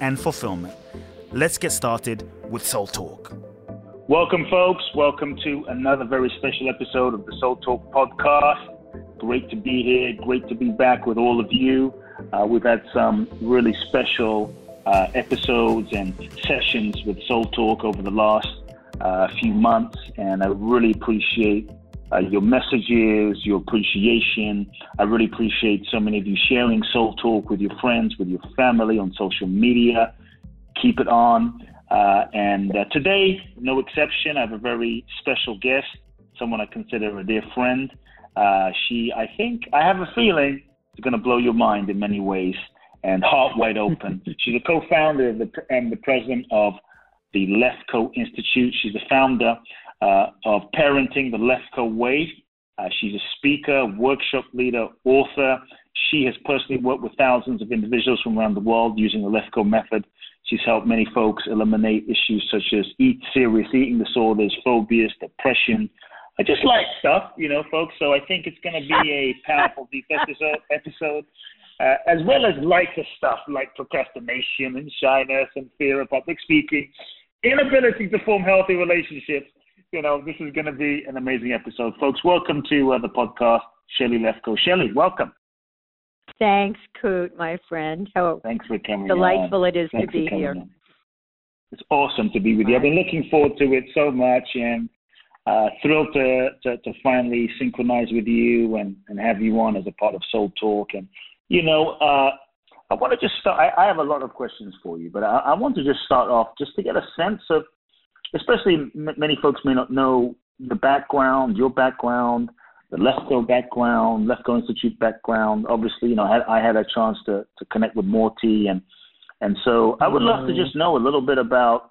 and fulfillment. Let's get started with Soul Talk. Welcome, folks. Welcome to another very special episode of the Soul Talk podcast. Great to be here. Great to be back with all of you. Uh, we've had some really special uh, episodes and sessions with Soul Talk over the last uh, few months, and I really appreciate uh, your messages, your appreciation. I really appreciate so many of you sharing Soul Talk with your friends, with your family on social media. Keep it on. Uh, and uh, today, no exception, I have a very special guest, someone I consider a dear friend. Uh, she, I think, I have a feeling, is going to blow your mind in many ways and heart wide open. She's a co founder and the president of the Lefkoe Institute. She's the founder uh, of Parenting the Lefkoe Way. Uh, she's a speaker, workshop leader, author. She has personally worked with thousands of individuals from around the world using the Lefkoe method. She's helped many folks eliminate issues such as eat serious eating disorders, phobias, depression. I just like stuff, you know, folks. So I think it's going to be a powerful deep episode, episode uh, as well as lighter stuff like procrastination and shyness and fear of public speaking, inability to form healthy relationships, you know, this is going to be an amazing episode. Folks, welcome to uh, the podcast, Shelly Lefkoe. Shelly, welcome. Thanks, Kute, my friend. How Thanks for coming delightful on. it is Thanks to be here. On. It's awesome to be with you. I've been looking forward to it so much and uh, thrilled to, to, to, finally synchronize with you and, and have you on as a part of Soul Talk. And, you know, uh, I want to just start. I, I, have a lot of questions for you, but I, I want to just start off just to get a sense of especially m- many folks may not know the background, your background, the Lefkoe background, Lefkoe Institute background. Obviously, you know, I had, I had a chance to, to connect with Morty, and and so I would love to just know a little bit about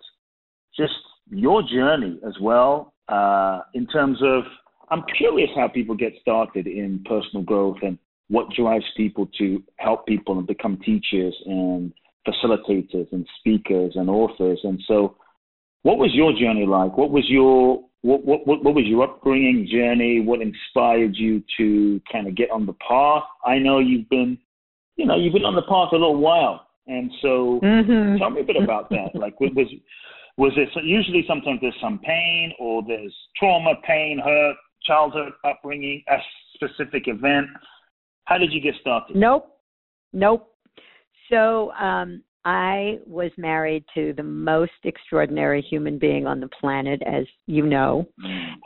just your journey as well, uh, in terms of. I'm curious how people get started in personal growth and what drives people to help people and become teachers and facilitators and speakers and authors. And so what was your journey like? What was your what, what, what, was your upbringing journey? What inspired you to kind of get on the path? I know you've been, you know, you've been on the path a little while, and so mm-hmm. tell me a bit about that. Like, was was it usually sometimes there's some pain or there's trauma, pain, hurt, childhood upbringing, a specific event? How did you get started? Nope, nope. So um, I was married to the most extraordinary human being on the planet, as you know,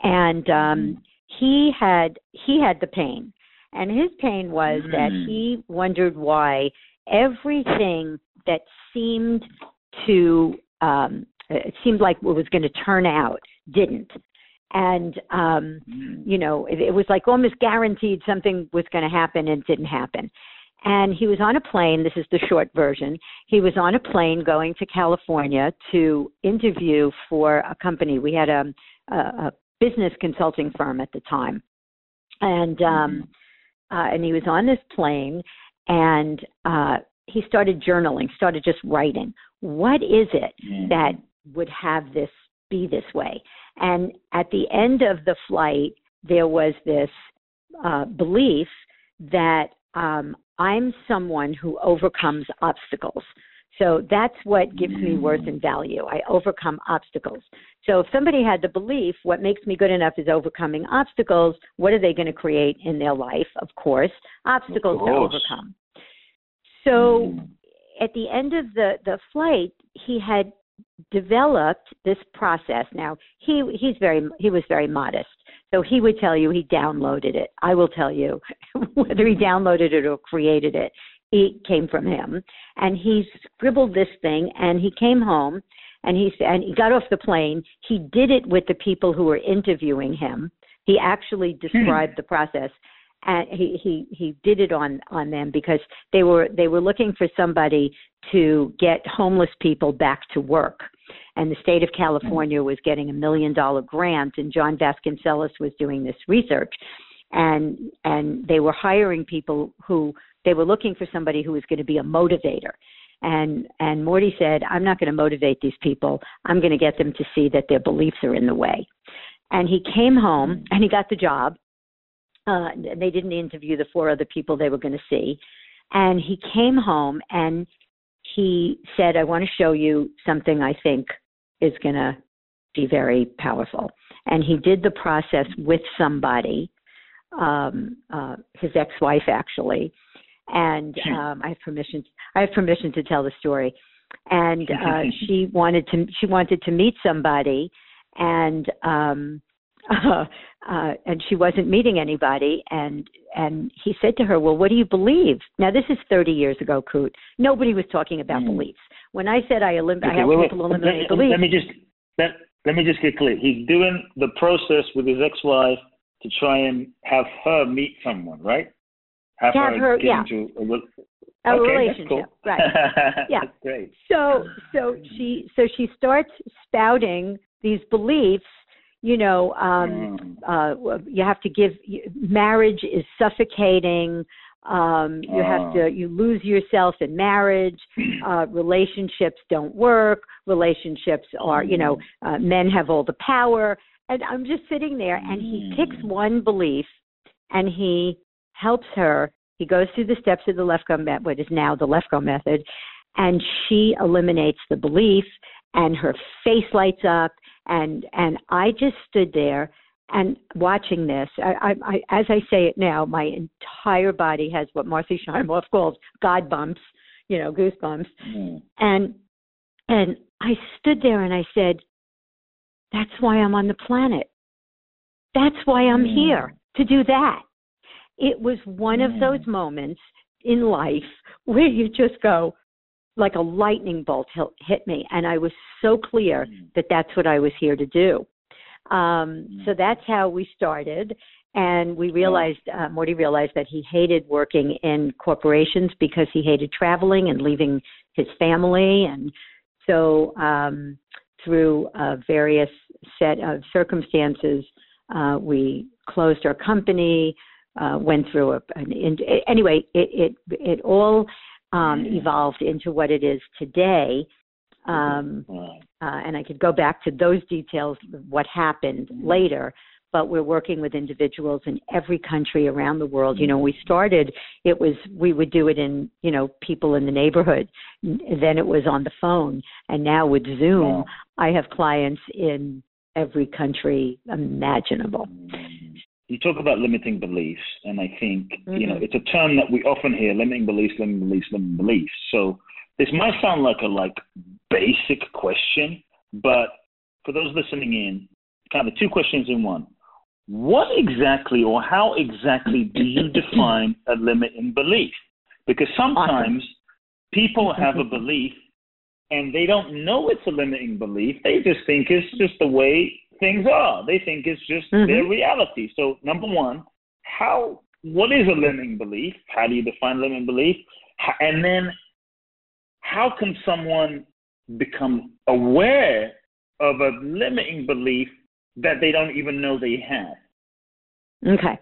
and um, he had he had the pain, and his pain was that Mm. he wondered why everything that seemed to um, it seemed like it was going to turn out didn't, and um, Mm. you know it, it was like almost guaranteed something was going to happen and it didn't happen and he was on a plane this is the short version he was on a plane going to california to interview for a company. We had a, a, a business consulting firm at the time. And um uh, and he was on this plane and uh he started journaling started just writing. What is it Mm. that would have this be this way? And at the end of the flight there was this uh, belief that um, I'm someone who overcomes obstacles. So that's what gives me worth and value. I overcome obstacles. So if somebody had the belief, what makes me good enough is overcoming obstacles, what are they going to create in their life? Of course, obstacles Of to overcome. So Mm. at the end of the, the flight, he had developed this process. Now he he's very he was very modest. So he would tell you he downloaded it. I will tell you whether he downloaded it or created it. It came from him, and he scribbled this thing. And he came home, and he said and he got off the plane. He did it with the people who were interviewing him. He actually hmm. described the process and he he he did it on on them because they were they were looking for somebody to get homeless people back to work. And the state of California was getting a million dollar grant and John Vasconcellos was doing this research. And and they were hiring people who they were looking for somebody who was going to be a motivator. And and Morty said I'm not going to motivate these people. I'm going to get them to see that their beliefs are in the way. And he came home and he got the job uh, they didn't interview the four other people they were going to see. And he came home and he said, I want to show you something I think is going to be very powerful. And he did the process with somebody, um, uh, his ex-wife actually. And um, I have permission. I have permission to tell the story. And uh, she wanted to. She wanted to meet somebody, and um, uh, uh, and she wasn't meeting anybody. And and he said to her, "Well, what do you believe?" Now this is 30 years ago, Kute. Nobody was talking about mm. beliefs. When I said I, elim- okay, I wait, people wait. eliminate let, beliefs. Let me just let, let me just get clear. He's doing the process with his ex-wife to try and have her meet someone, right? Have, have her, her yeah. Into a, a okay, relationship, cool. right? Yeah, that's great. So, so she, so she starts spouting these beliefs you know um mm. uh you have to give marriage is suffocating um you have to ah. you lose yourself in marriage uh relationships don't work relationships are you know mm. uh, men have all the power and i'm just sitting there and he picks mm. one belief and he helps her he goes through the steps of the Lefkoe method what is now the Lefkoe method and she eliminates the belief and her face lights up and and I just stood there and watching this. I, I, I as I say it now, my entire body has what Marcy Shimoff calls God bumps, you know, goosebumps, mm. and and I stood there and I said, "That's why I'm on the planet. That's why I'm mm. here to do that." It was one mm. of those moments in life where you just go, like a lightning bolt hit me and i was so clear mm. that that's what i was here to do. Um so that's how we started and we realized uh, morty realized that he hated working in corporations because he hated traveling and leaving his family and so um through a various set of circumstances uh we closed our company uh went through a an, anyway it it it all um, evolved into what it is today. Um, uh, and I could go back to those details, what happened mm-hmm. later. But we're working with individuals in every country around the world. You know, we started, it was, we would do it in, you know, people in the neighborhood. Then it was on the phone. And now with Zoom, I have clients in every country imaginable. You talk about limiting beliefs, and I think mm-hmm. you know mm-hmm. it's a term that we often hear: limiting beliefs, limiting beliefs, limiting beliefs. So this might sound like a like basic question, but for those listening in, kind of two questions in one. What exactly or how exactly do you define a limiting belief? Because sometimes people have a belief and they don't know it's a limiting belief. They just think it's just the way things are. They think it's just mm-hmm. their reality. So number one, how what is a limiting belief? How do you define limiting belief? And then how can someone become aware of a limiting belief that they don't even know they have? Okay.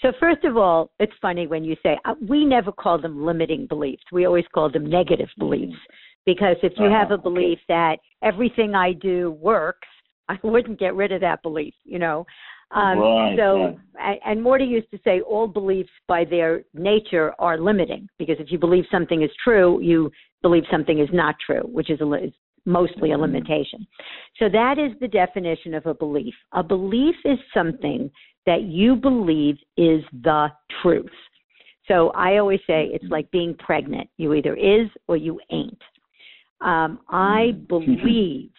So first of all, it's funny when you say uh, we never call them limiting beliefs. We always call them negative beliefs because if you uh-huh. have a belief that everything I do works, I wouldn't get rid of that belief, you know. Um, right, so, right. and Morty used to say all beliefs by their nature are limiting because if you believe something is true, you believe something is not true, which is, a, is mostly a mm-hmm. limitation. So that is the definition of a belief. A belief is something that you believe is the truth. So I always say it's mm-hmm. like being pregnant. You either is or you ain't. Um, I mm-hmm. believe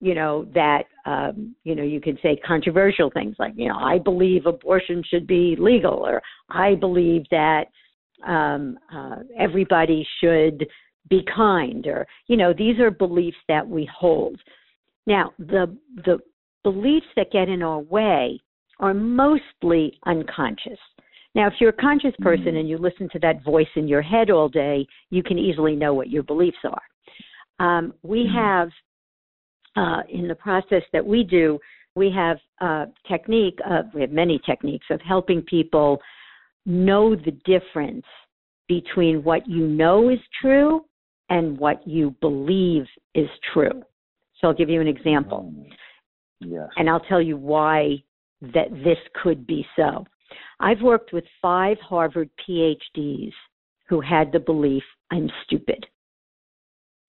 you know that um you know you can say controversial things like you know i believe abortion should be legal or i believe that um uh everybody should be kind or you know these are beliefs that we hold now the the beliefs that get in our way are mostly unconscious now if you're a conscious person mm-hmm. and you listen to that voice in your head all day you can easily know what your beliefs are um, we mm-hmm. have uh, in the process that we do we have a technique of, we have many techniques of helping people know the difference between what you know is true and what you believe is true. So I'll give you an example. Mm. Yes. And I'll tell you why that this could be so. I've worked with five Harvard PhDs who had the belief I'm stupid.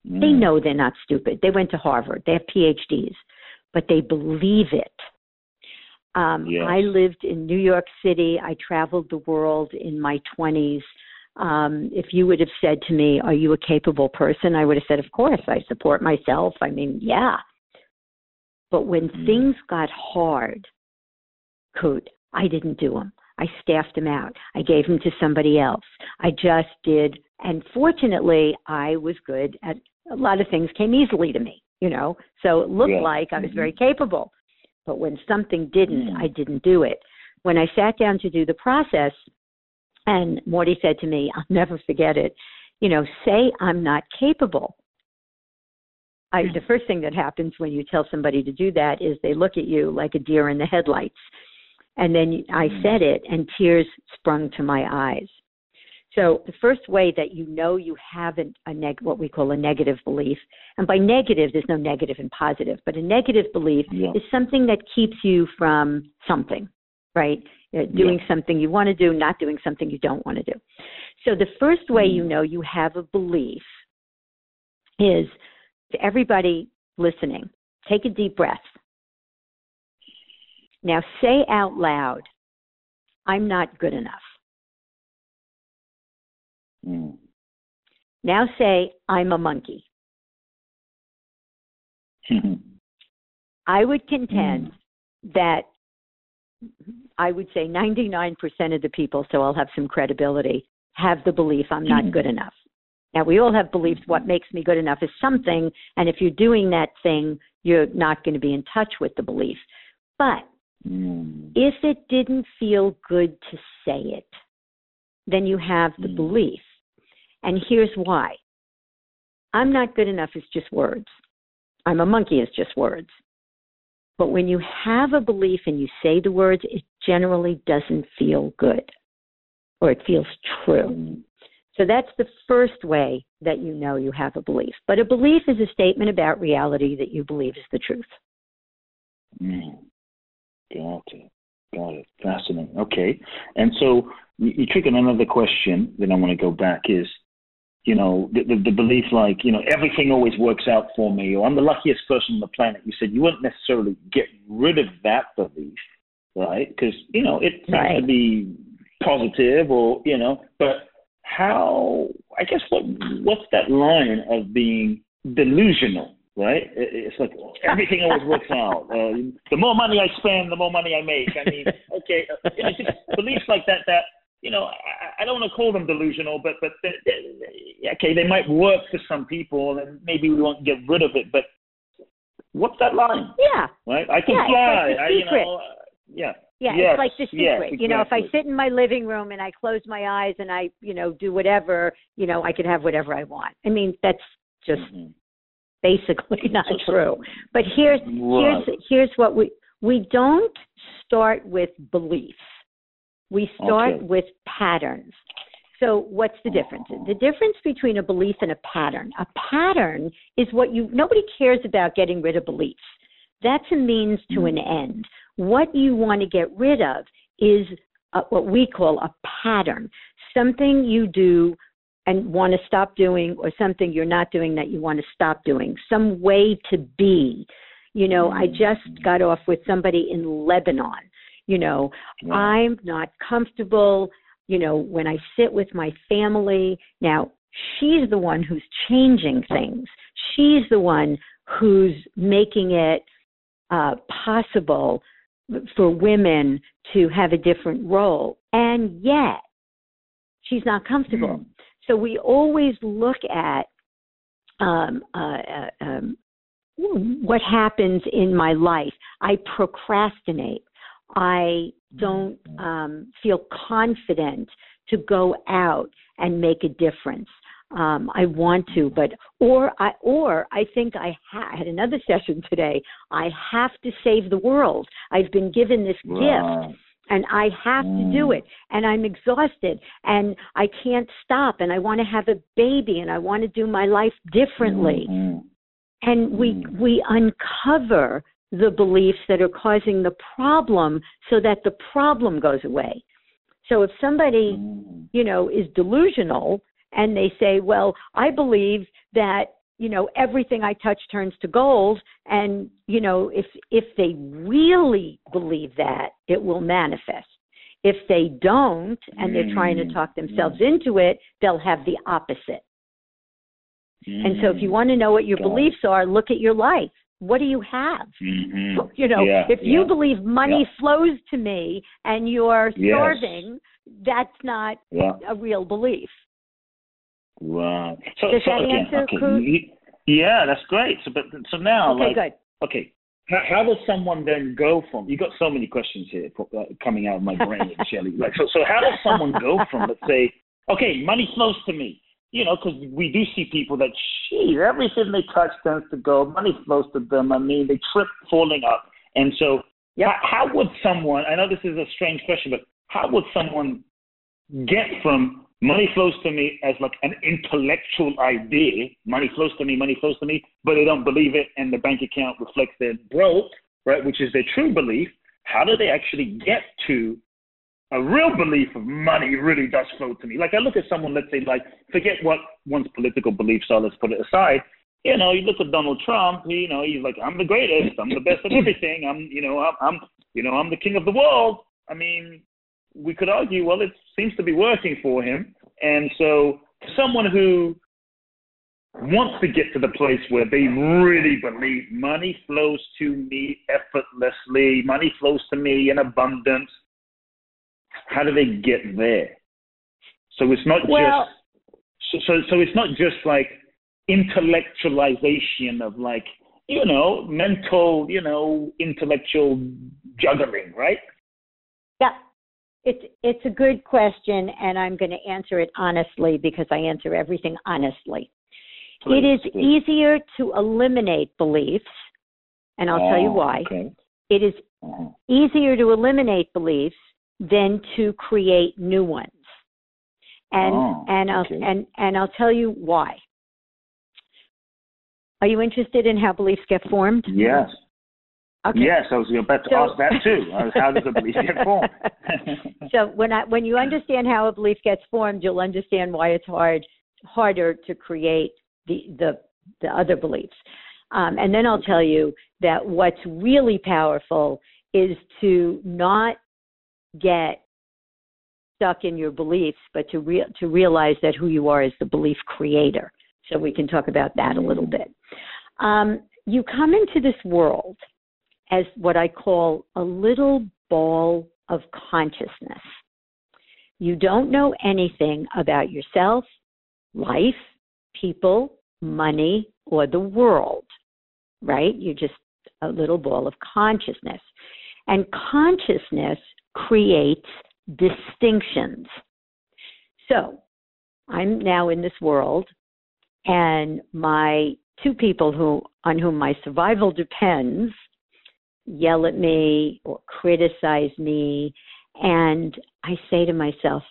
Mm. They know they're not stupid. They went to Harvard. They have PhDs, but they believe it. Um, yes. I lived in New York City. I traveled the world in my 20s. Um, if you would have said to me, Are you a capable person? I would have said, Of course, I support myself. I mean, yeah. But when mm. things got hard, Kute, I didn't do them. I staffed them out. I gave them to somebody else. I just did. And fortunately, I was good at a lot of things came easily to me, you know. So it looked yeah. like I was mm-hmm. very capable. But when something didn't, mm. I didn't do it. When I sat down to do the process, and Morty said to me, I'll never forget it, you know, say I'm not capable. I, the first thing that happens when you tell somebody to do that is they look at you like a deer in the headlights. And then I mm. said it, and tears sprung to my eyes. So the first way that you know you have a, a neg- what we call a negative belief, and by negative, there's no negative and positive, but a negative belief yeah. is something that keeps you from something, right? Uh, doing yeah. something you want to do, not doing something you don't want to do. So the first way you mm. know you have a belief is to everybody listening, take a deep breath. Now say out loud, I'm not good enough. Mm. Now say, I'm a monkey. I would contend mm. that I would say 99% of the people, so I'll have some credibility, have the belief I'm not mm. good enough. Now, we all have beliefs. What makes me good enough is something, and if you're doing that thing, you're not going to be in touch with the belief. But mm. if it didn't feel good to say it, then you have the mm. belief. And here's why I'm not good enough is just words. I'm a monkey is just words. But when you have a belief and you say the words, it generally doesn't feel good or it feels true. So that's the first way that you know you have a belief. But a belief is a statement about reality that you believe is the truth. Mm. Got it. Got it. Fascinating. Okay. And so you, you another question that I want to go back is you know, the, the, the, belief like, you know, everything always works out for me, or I'm the luckiest person on the planet. You said you wouldn't necessarily get rid of that belief, right? Because, you know, it seems right. to be positive or, you know, but how, I guess, what what's that line of being delusional, right? It's like everything always works out. Uh, the more money I spend, the more money I make. I mean, okay, uh, it's just beliefs like that that you know, I, I don't want to call them delusional, but but they, they, okay, they might work for some people, and maybe we won't get rid of it. But what's that line? Yeah, right. I can yeah, fly. Like I, you know, uh, yeah. Yeah, yes, it's like the secret. Yes, exactly. You know, if I sit in my living room and I close my eyes and I, you know, do whatever, you know, I can have whatever I want. I mean, that's just mm-hmm. basically not true. But here's right. here's here's what we we don't start with beliefs. We start okay. with patterns. So what's the difference? Oh. The difference between a belief and a pattern. A pattern is what you nobody cares about getting rid of beliefs. That's a means to an mm. end. What you want to get rid of is a, what we call a pattern. Something you do and want to stop doing or something you're not doing that you want to stop doing. Some way to be. You know, I mm. just got off with somebody in Lebanon you know. I'm not comfortable, you know, when I sit with my family. Now, she's the one who's changing things. She's the one who's making it uh, possible for women to have a different role. And yet, she's not comfortable. Mm. So we always look at um, uh, uh, um, what happens in my life. I procrastinate. I don't um, feel confident to go out and make a difference. Um, I want to, but or I or I think I, ha- had another session today. I have to save the world. I've been given this Right. gift and I have to do Mm. it and I'm exhausted and I can't stop and I want to have a baby and I want to do my life differently Mhm. and we Mm. we uncover the beliefs that are causing the problem so that the problem goes away. So if somebody Mhm. you know is delusional and they say well i believe that you know everything i touch turns to gold and you know if if they really believe that it will manifest. If they don't and they're trying to Mm, talk themselves into it they'll have the opposite. And so if you want to know what your Got it. beliefs are look at your life what do you have Mhm. you know Yeah, if you yeah. believe money Yeah. flows to me and you're Yes. starving that's not a real belief Right. So, Does so that again, answer, okay. Yeah, that's great. So, but so now, okay like, good okay, how, how does someone then go from? You got so many questions here uh, coming out of my brain, Shelly. Like, so, so how does someone go from, let's say, okay, money flows to me. You know, because we do see people that, gee, everything they touch tends to go, Money flows to them. I mean, they trip falling up. And so, yeah, how, how would someone? I know this is a strange question, but how would someone get from money flows to me as like an intellectual idea. Money flows to me, money flows to me, but they don't believe it, and the bank account reflects they're broke, right? Which is their true belief. How do they actually get to a real belief of money really does flow to me? Like I look at someone, let's say, like forget what one's political beliefs are. Let's put it aside. You know, you look at Donald Trump. You know, he's like, I'm the greatest. I'm the best at everything. I'm, you know, I'm, you know, I'm the king of the world. I mean, we could argue, well, it seems to be working for him. And so, someone who wants to get to the place where they really believe money flows to me effortlessly, money flows to me in abundance, how do they get there? So it's not Well- just so, so so it's not just like intellectualization of like you know mental you know intellectual juggling, right? Yeah, it's it's a good question, and I'm going to answer it honestly because I answer everything honestly. it is Please, please. easier to eliminate beliefs, and I'll tell you Oh, why. Okay. It is Uh-huh. easier to eliminate beliefs than to create new ones. And Oh, and I'll okay. and and I'll tell you why. Are you interested in how beliefs get formed? Yes. Okay. Yes, I was about to So- ask that too. Uh, How does a belief get formed? so when I when you understand how a belief gets formed, you'll understand why it's hard harder to create the the, the other beliefs. Um, and then I'll tell you that what's really powerful is to not get stuck in your beliefs, but to re- to realize that who you are is the belief creator. So we can talk about that a little bit. Um, you come into this world as what I call a little ball of consciousness. You don't know anything about yourself, life, people, money, or the world, right? You're just a little ball of consciousness. And consciousness creates distinctions. So I'm now in this world, and my two people who on whom my survival depends yell at me or criticize me and I say to myself,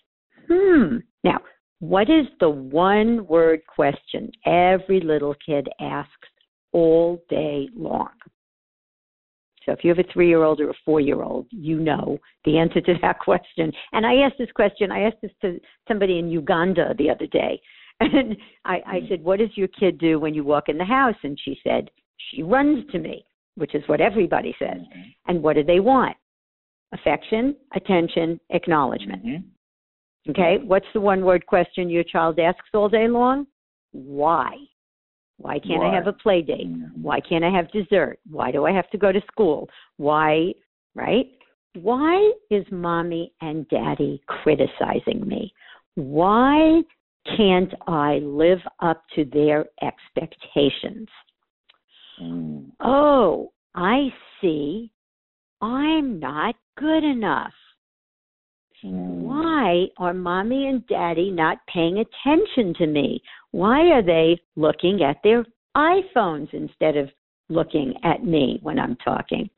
hmm, now what is the one word question every little kid asks all day long? So if you have a three year old or a four year old, you know the answer to that question. And I asked this question, I asked this to somebody in Uganda the other day. And I, I said, What does your kid do when you walk in the house? And she said, She runs to me, which is what everybody says. And what do they want? Affection, attention, acknowledgement. Mhm. Okay, what's the one word question your child asks all day long? Why? Why can't I have a play date? Why can't I have dessert? Why do I have to go to school? Why, right? Why is mommy and daddy criticizing me? Why can't I live up to their expectations? Mm. Oh, I see. I'm not good enough. Mm. Why are mommy and daddy not paying attention to me? Why are they looking at their iPhones instead of looking at me when I'm talking?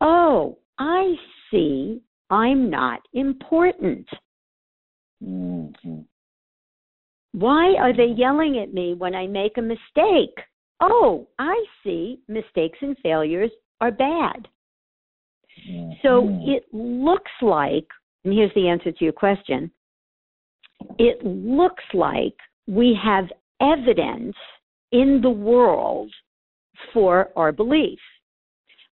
Oh, I see. I'm not important. Mhm. Why are they yelling at me when I make a mistake? Oh, I see. Mistakes and failures are bad. So Mhm. it looks like, and here's the answer to your question it looks like we have evidence in the world for our belief.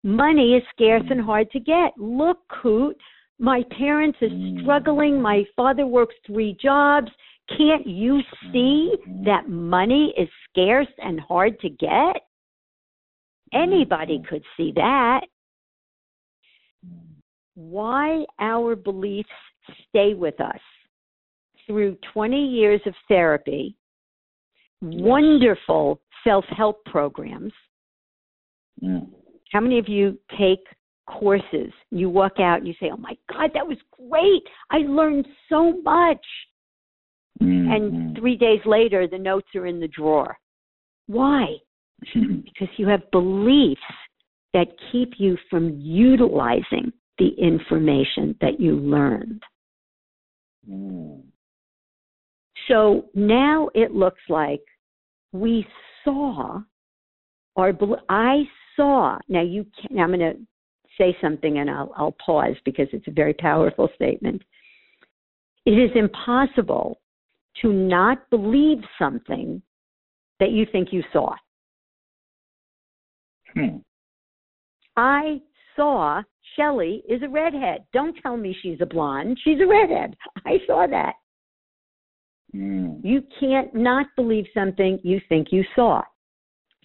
Money is scarce and hard to get. Look, Kute, my parents are hmm. struggling. My father works three jobs. Can't you see that money is scarce and hard to get? Anybody hmm. could see that why our beliefs stay with us through 20 years of therapy, wonderful self help programs. How many of you take courses? You walk out and you say, Oh my God, that was great. I learned so much. Mhm. And three days later, the notes are in the drawer. Why? Because you have beliefs that keep you from utilizing the information that you learned. Mm. So now it looks like we saw or I saw. Now you can, now I'm going to say something and I'll, I'll pause because it's a very powerful statement. It is impossible to not believe something that you think you saw. Hmm. I saw Shelly is a redhead. Don't tell me she's a blonde. She's a redhead. I saw that. Mm. You can't not believe something you think you saw.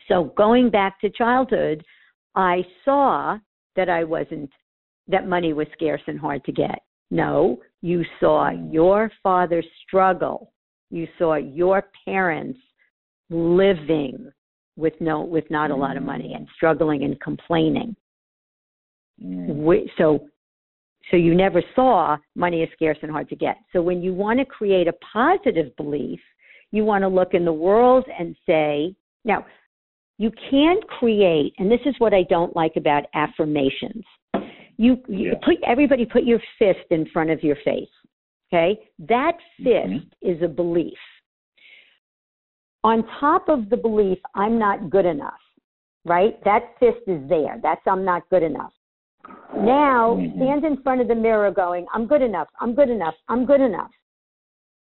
So going back to childhood, I saw that I wasn't, that money was scarce and hard to get. No, you saw Mm. your father struggle. You saw your parents living with no, with not a lot of money and struggling and complaining. Mm. Wh- So, so you never saw money is scarce and hard to get. So when you want to create a positive belief, you want to look in the world and say, now, you can't create, and this is what I don't like about affirmations. You, you Yeah. put everybody put your fist in front of your face. Okay, that fist Mhm. is a belief. On top of the belief, I'm not good enough. Right, that fist is there. That's I'm not good enough. Now Mhm. stand in front of the mirror going, I'm good enough, I'm good enough, I'm good enough.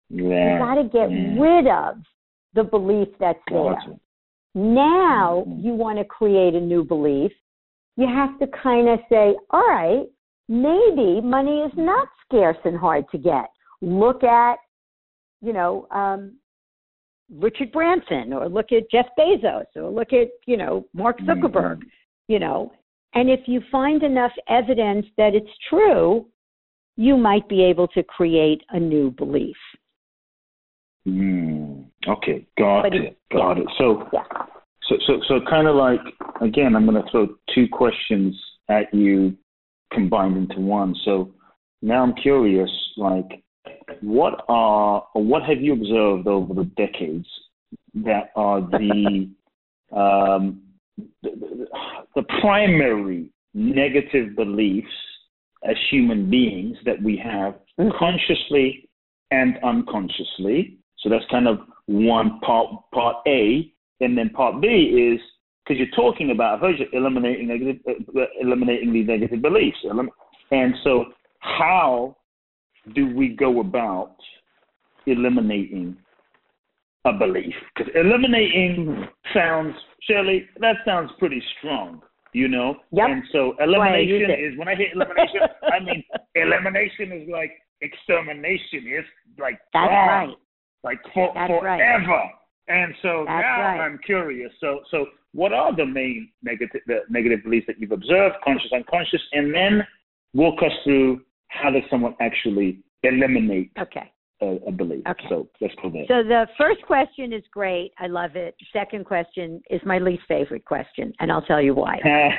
Yeah. You got to get Mm. rid of the belief that's there. Gotcha. Now Mhm. you want to create a new belief. You have to kind of say, all right, maybe money is not scarce and hard to get. Look at, you know, um, Richard Branson or look at Jeff Bezos or look at, you know, Mark Zuckerberg, Mhm. you know. And if you find enough evidence that it's true, you might be able to create a new belief. Mm. Okay, got But it. Got it. So, Yeah. so, so, so, kind of like again, I'm going to throw two questions at you, combined into one. So now I'm curious, like, what are or what have you observed over the decades that are the um, the, the, primary negative beliefs as human beings that we have Mhm. consciously and unconsciously. So that's kind of one part, part A. And then part B is because you're talking about, I've heard you eliminating negative, eliminating these negative beliefs. And so, how do we go about eliminating a belief? Because eliminating hmm. sounds, Shirley, that sounds pretty strong, you know? Yep. And so, why I use elimination is, when I hear elimination, I mean, elimination is like extermination. It's like That's gone, right. like for, That's forever. right. And so That's now right. I'm curious. So, so what are the main negative the negative beliefs that you've observed, conscious, unconscious, and then walk us through how does someone actually eliminate Okay. A, a belief. Okay. So let's go there. So the first question is great. I love it. Second question is my least favorite question, and I'll tell you why.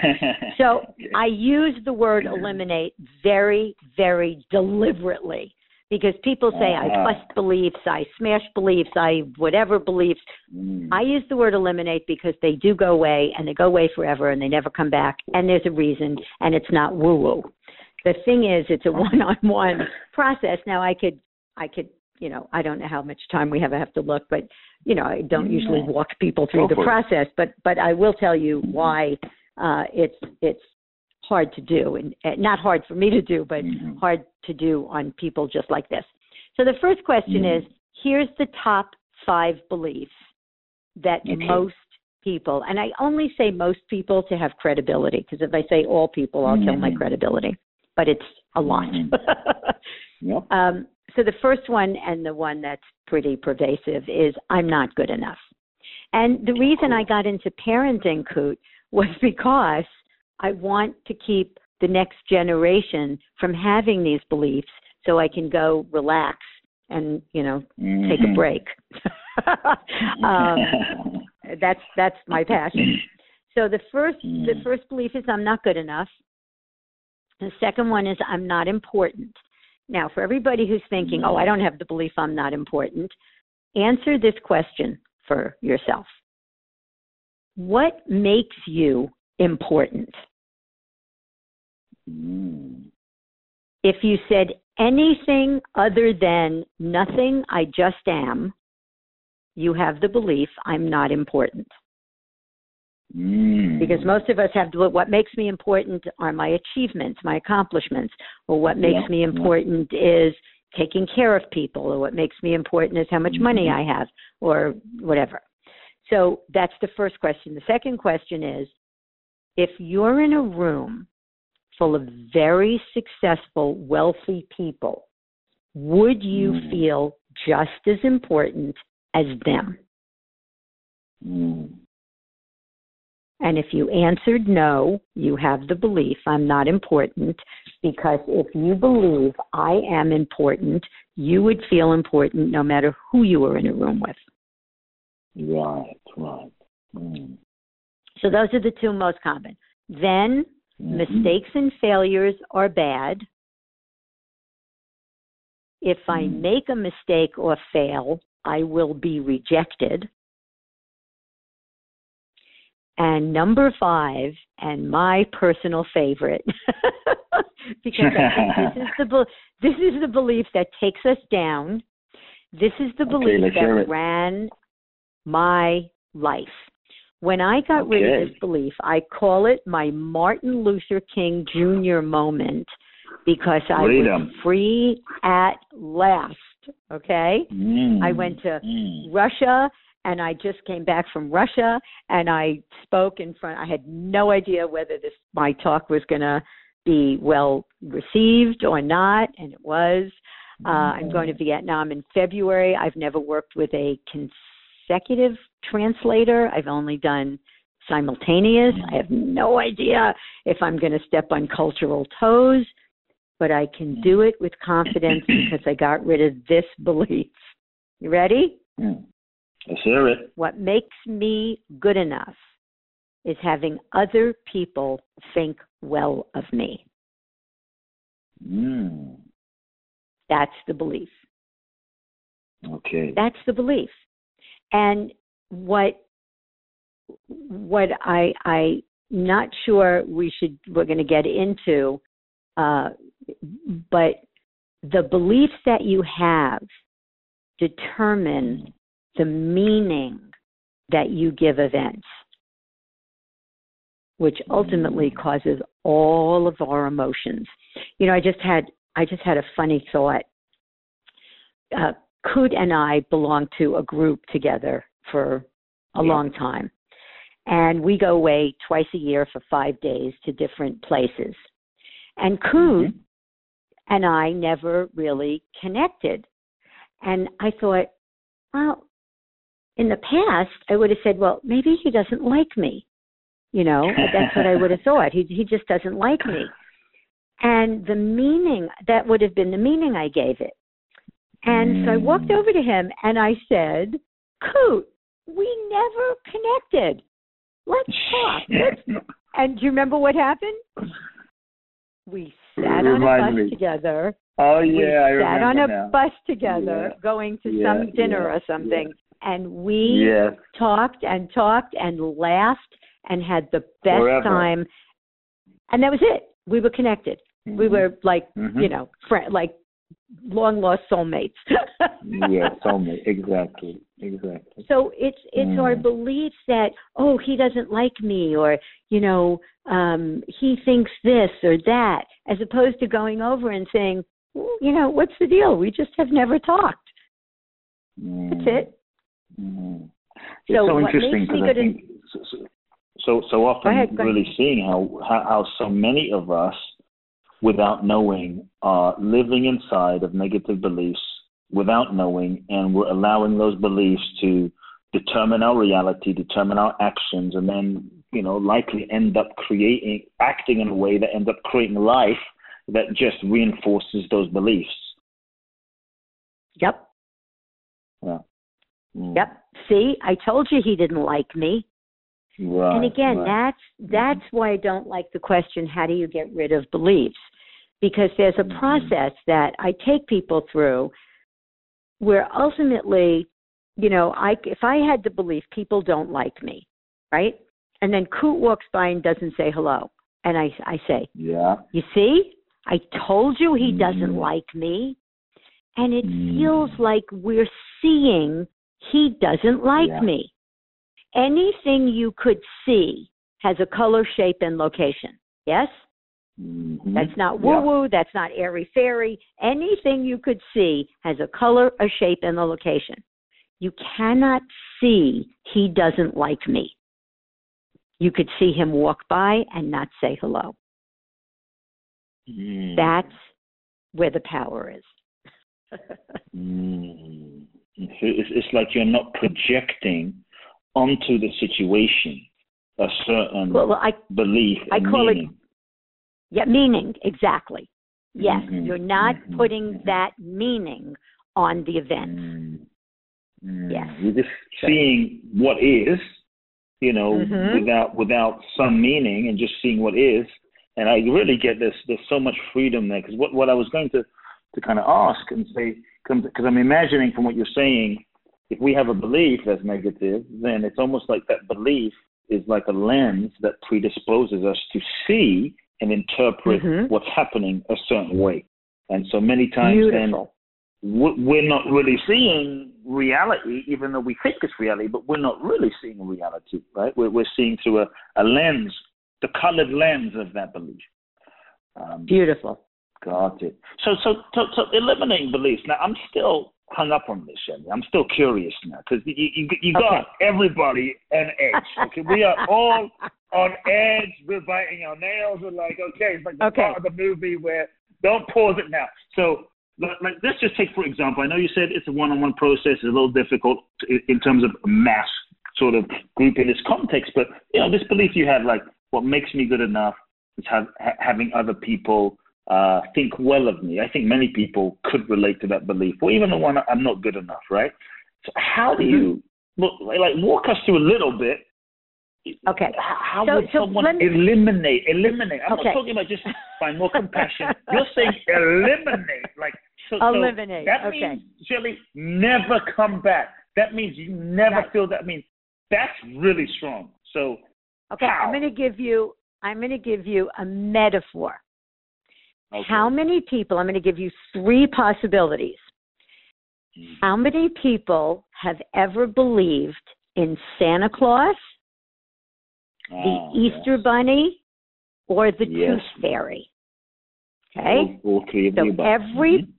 so I use the word eliminate very, very deliberately because people say uh-huh. I bust beliefs, I smash beliefs, I whatever beliefs. Mm. I use the word eliminate because they do go away and they go away forever and they never come back and there's a reason and it's not woo woo. The thing is it's a one on one process. Now I could I could you know, I don't know how much time we have I have to look, but you know, I don't usually walk people through the process, but but I will tell you why uh it's it's hard to do and uh, not hard for me to do but mm-hmm. hard to do on people just like this so the first question mm-hmm. is here's the top five beliefs that okay. most people and i only say most people to have credibility because if i say all people i'll mm-hmm. kill my mm-hmm. credibility but it's a lot mm-hmm. yep. um, so the first one and the one that's pretty pervasive is i'm not good enough and the reason i got into parenting Kute was because I want to keep the next generation from having these beliefs so I can go relax and, you know, mm-hmm. take a mm-hmm. break. um, that's that's my passion. So the first mm. the first belief is I'm not good enough. The second one is I'm not important. Now, for everybody who's thinking, "Oh, I don't have the belief I'm not important," answer this question for yourself. What makes you important? Mm. If you said anything other than nothing, I just am, you have the belief I'm not important. Mm. Because most of us have to, what makes me important are my achievements, my accomplishments, or what makes yeah, me important yeah. is taking care of people, or what makes me important is how much mm-hmm. money I have, or whatever. So that's the first question. The second question is if you're in a room full of very successful, wealthy people, would you mm. feel just as important as them? Mm. And if you answered no, you have the belief I'm not important because if you believe I am important, you would feel important no matter who you were in a room with. Right, right. Mm. So those are the two most common. Then Mm-hmm. Mistakes and failures are bad. If I mm. make a mistake or fail, I will be rejected. And number five, and my personal favorite, because I think this is the this is the belief that takes us down. This is the belief okay, that ran my life. When I got okay. rid of this belief, I call it my Martin Luther King Jr. moment because I Freedom. was free at last. Okay? Mm. I went to mm. Russia and I just came back from Russia and I spoke in front I had no idea whether this my talk was going to be well received or not and it was. Uh, I'm going to Vietnam in February. I've never worked with a consecutive translator. I've only done simultaneous. I have no idea if I'm going to step on cultural toes, but I can do it with confidence because I got rid of this belief. You ready? Mm. Let's hear it. What makes me good enough is having other people think well of me. Mm. That's the belief. Okay. That's the belief. And what what I I not sure we should we're going to get into, uh, but the beliefs that you have determine the meaning that you give events, which ultimately causes all of our emotions. You know, I just had I just had a funny thought. Uh, Kute and I belong to a group together for a yeah. long time. And we go away twice a year for five days to different places. And Kute mm-hmm. and I never really connected. And I thought, well, in the past, I would have said, well, maybe he doesn't like me. You know, that's what I would have thought. He he just doesn't like me. And the meaning that would have been the meaning I gave it And so I walked Mm. over to him and I said, Kute, we never connected. Let's talk. Let's and do you remember what happened? We sat on a bus me. together. oh we yeah, I remember. sat remember on a now. bus together Yeah. going to Yeah, some dinner yeah, or something. And we Yes. talked and talked and laughed and had the best Forever. time. And that was it. We were connected. We Mhm. were like, Mhm. you know, friend, like long lost soulmates. yeah, soulmate. Exactly. Exactly. So it's it's our Mm. belief that oh he doesn't like me or you know um he thinks this or that as opposed to going over and saying well, you know what's the deal we just have never talked that's it Mm. So It's so what interesting because I in- think so, so- so so often ahead, really seeing how, how how so many of us, without knowing, are living inside of negative beliefs without knowing, and we're allowing those beliefs to determine our reality, determine our actions, and then you know likely end up creating acting in a way that ends up creating life that just reinforces those beliefs. yep Yeah. Mm. yep see i told you he didn't like me Right, and again right. that's that's why i don't like the question how do you get rid of beliefs because there's a Mhm. process that i take people through where ultimately you know i if i had the belief people don't like me right and then Kute walks by and doesn't say hello and i i say yeah. you see i told you he doesn't Mhm. like me and it Mm. feels like we're seeing he doesn't like Yeah. me anything you could see has a color shape and location yes Mhm. that's not Yeah. woo woo that's not airy fairy anything you could see has a color a shape and a location you cannot see he doesn't like me you could see him walk by and not say hello Mm. that's where the power is Mm. It's, like you're not projecting onto the situation a certain well I belief I call it- meaning. Yeah, meaning exactly. Yes, Mhm, you're not mhm, putting mhm. that meaning on the event. Mm. Mm. Yes. You're just seeing what is, you know, Mhm. without without some meaning and just seeing what is. And I really get this. There's so much freedom there because what what I was going to to kind of ask and say because I'm imagining from what you're saying, if we have a belief that's negative, then it's almost like that belief is like a lens that predisposes us to see and interpret Mhm. what's happening a certain way. And so many times then Beautiful. we- we're not really seeing reality, even though we think it's reality, but we're not really seeing reality, right? We're, we're seeing through a, a lens, the colored lens of that belief. Um, Beautiful. Got it. So, so, so, so eliminating beliefs. Now, I'm still hung up on this, Shelly. I'm still curious now because you, you, you got everybody on edge. Okay, we are all on edge. We're biting our nails. We're like, okay, it's like the Okay. part of the movie where don't pause it now. So, like, let's just take for example. I know you said it's a one-on-one process. It's a little difficult in, in terms of mass sort of group in this context, but you know, this belief you have, like, what makes me good enough is have, ha- having other people uh, think well of me. I think many people could relate to that belief, or even the one I'm not good enough, right? So, how do you look like walk us through a little bit? Okay. How So- would so someone me- eliminate? Eliminate. I'm Okay. not talking about just find more compassion. You're saying eliminate, like so. so Eliminate, that okay. means Shirley never come back. That means you never Right. feel that. I mean, that's really strong. So Okay, How? I'm going to give you I'm going to give you a metaphor. Okay. How many people? I'm going to give you three possibilities. Mm. How many people have ever believed in Santa Claus, the Ah, Easter yes. Bunny, or the Yes. Tooth Fairy? Okay? All, all three of So the every Mhm.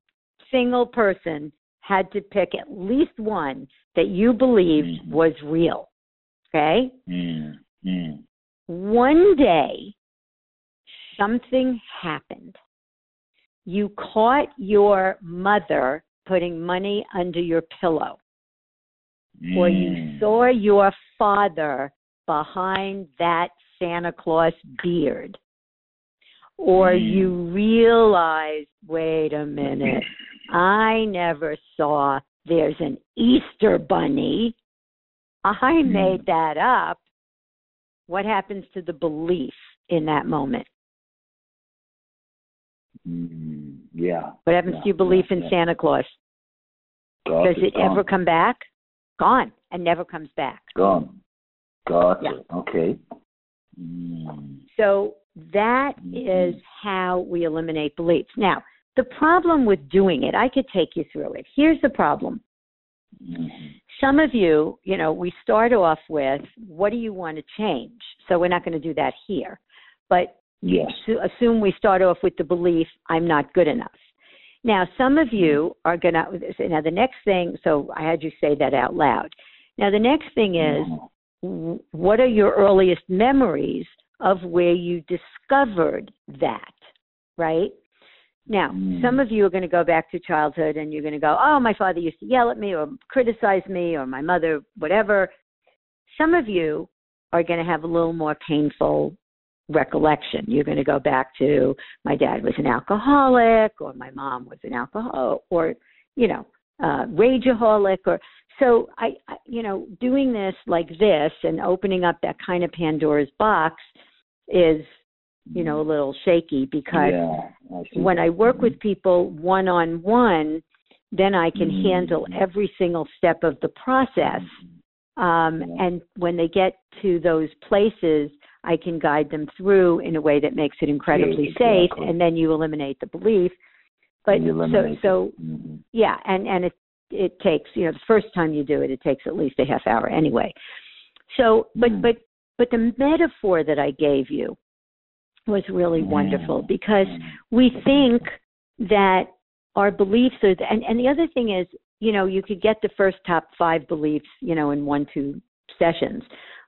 single person had to pick at least one that you believed Mhm. was real. Okay? Mm, mm. One day, something happened. You caught your mother putting money under your pillow, or you Mm. saw your father behind that Santa Claus beard, or Mm. you realized, wait a minute, I never saw there's an Easter bunny. I Mm. made that up. What happens to the belief in that moment? Mm, yeah. What happens Yeah, to your belief yeah, in yeah. Santa Claus? Got Does it gone. ever come back? Gone and never comes back. Gone. Got Yeah. it. Okay. Mm. So that Mhm. is how we eliminate beliefs. Now, the problem with doing it, I could take you through it. Here's the problem. Mhm. Some of you, you know, we start off with what do you want to change? So we're not going to do that here. But Yes. assu- assume we start off with the belief I'm not good enough. Now, some of you are going to, now the next thing, so I had you say that out loud. Now, the next thing is, what are your earliest memories of where you discovered that, right? Now, Mm. some of you are going to go back to childhood and you're going to go, oh, my father used to yell at me or criticize me or my mother, whatever. Some of you are going to have a little more painful recollection. You're going to go back to my dad was an alcoholic or my mom was an alcohol or, you know, uh, rageaholic or so I, I, you know, doing this like this and opening up that kind of Pandora's box is, you know, a little shaky because yeah, I when. I work with people one on one, then I can Mhm. handle every single step of the process. Um, Yeah. And when they get to those places, I can guide them through in a way that makes it incredibly Yeah, safe, and then you eliminate the belief. But so, so Mhm. yeah, and and it it takes you know the first time you do it, it takes at least a half hour anyway. So, but Mm. but but the metaphor that I gave you was really Mm. wonderful because Mm. we think that our beliefs are the, and and the other thing is you know you could get the first top five beliefs you know in one two sessions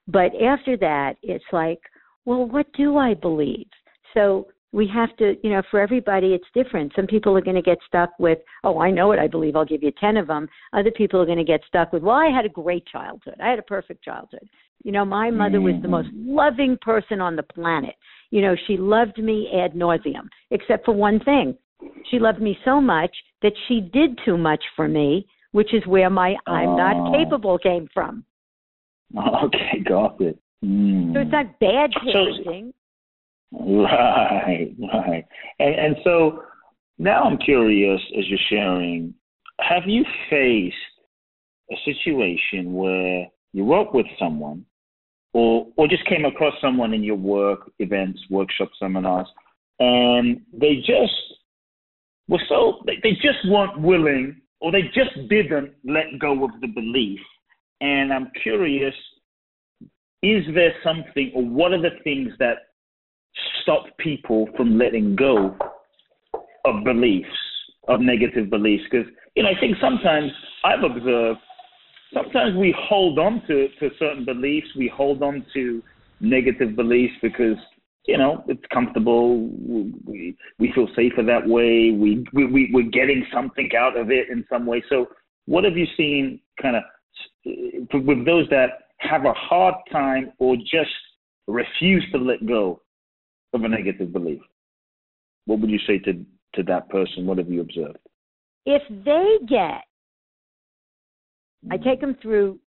but after that it's like well what do i believe? So we have to you know for everybody it's different. Some people are going to get stuck with oh i know what i believe i'll give you 10 of them other people are going to get stuck with well i had a great childhood i had a perfect childhood. You know my mother was the most loving person on the planet. You know she loved me ad nauseum except for one thing. She loved me so much that she did too much for me which is where my i'm not capable came from Okay, got it. Mm. so it's not bad So- Right, right. And and so now I'm curious as you're sharing, have you faced a situation where you work with someone or or just came across someone in your work events, workshop seminars, and they just were so they, they just weren't willing or they just didn't let go of the belief. And I'm curious, is there something or what are the things that stop people from letting go of beliefs, of negative beliefs. Because, you know, I think sometimes I've observed, sometimes we hold on to, to certain beliefs, we hold on to negative beliefs because, you know, it's comfortable, we, we feel safer that way, we, we, we, we're getting something out of it in some way. So, what have you seen kind of with those that have a hard time or just refuse to let go of a negative belief? What would you say to, to that person? What have you observed? if they get I take them through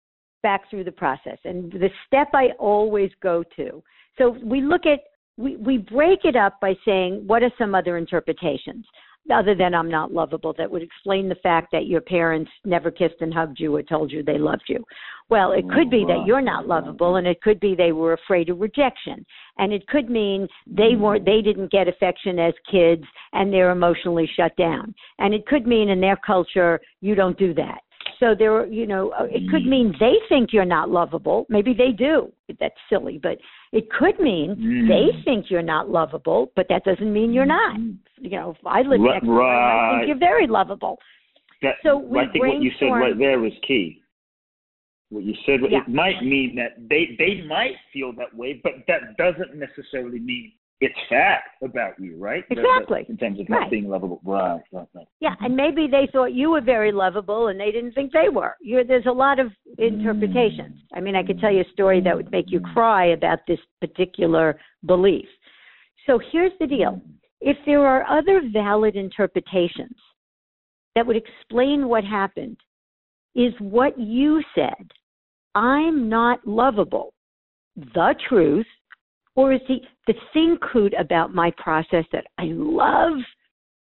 back through the process and the step I always go to. So we look at we, we break it up by saying what are some other interpretations other than I'm not lovable that would explain the fact that your parents never kissed and hugged you or told you they loved you. Well, it could oh, be that you're not lovable and it could be they were afraid of rejection. And it could mean they mm-hmm. weren't they didn't get affection as kids and they're emotionally shut down. And it could mean in their culture you don't do that. So there, you know, it could mm. mean they think you're not lovable. Maybe they do. That's silly, but it could mean Mm. they think you're not lovable, but that doesn't mean you're not. You know, if I live next door, I think you're very lovable. That, So I think what you said right there is key. What you said, Yeah. it might mean that they, they might feel that way, but that doesn't necessarily mean it's fact about you, right? Exactly. in terms of not Right. being lovable. Right, right, right. Yeah, and maybe they thought you were very lovable and they didn't think they were. You're, there's a lot of interpretations. I mean, I could tell you a story that would make you cry about this particular belief. So here's the deal if there are other valid interpretations that would explain what happened is what you said. I'm not lovable. The truth, or is the the thing could about my process that I love?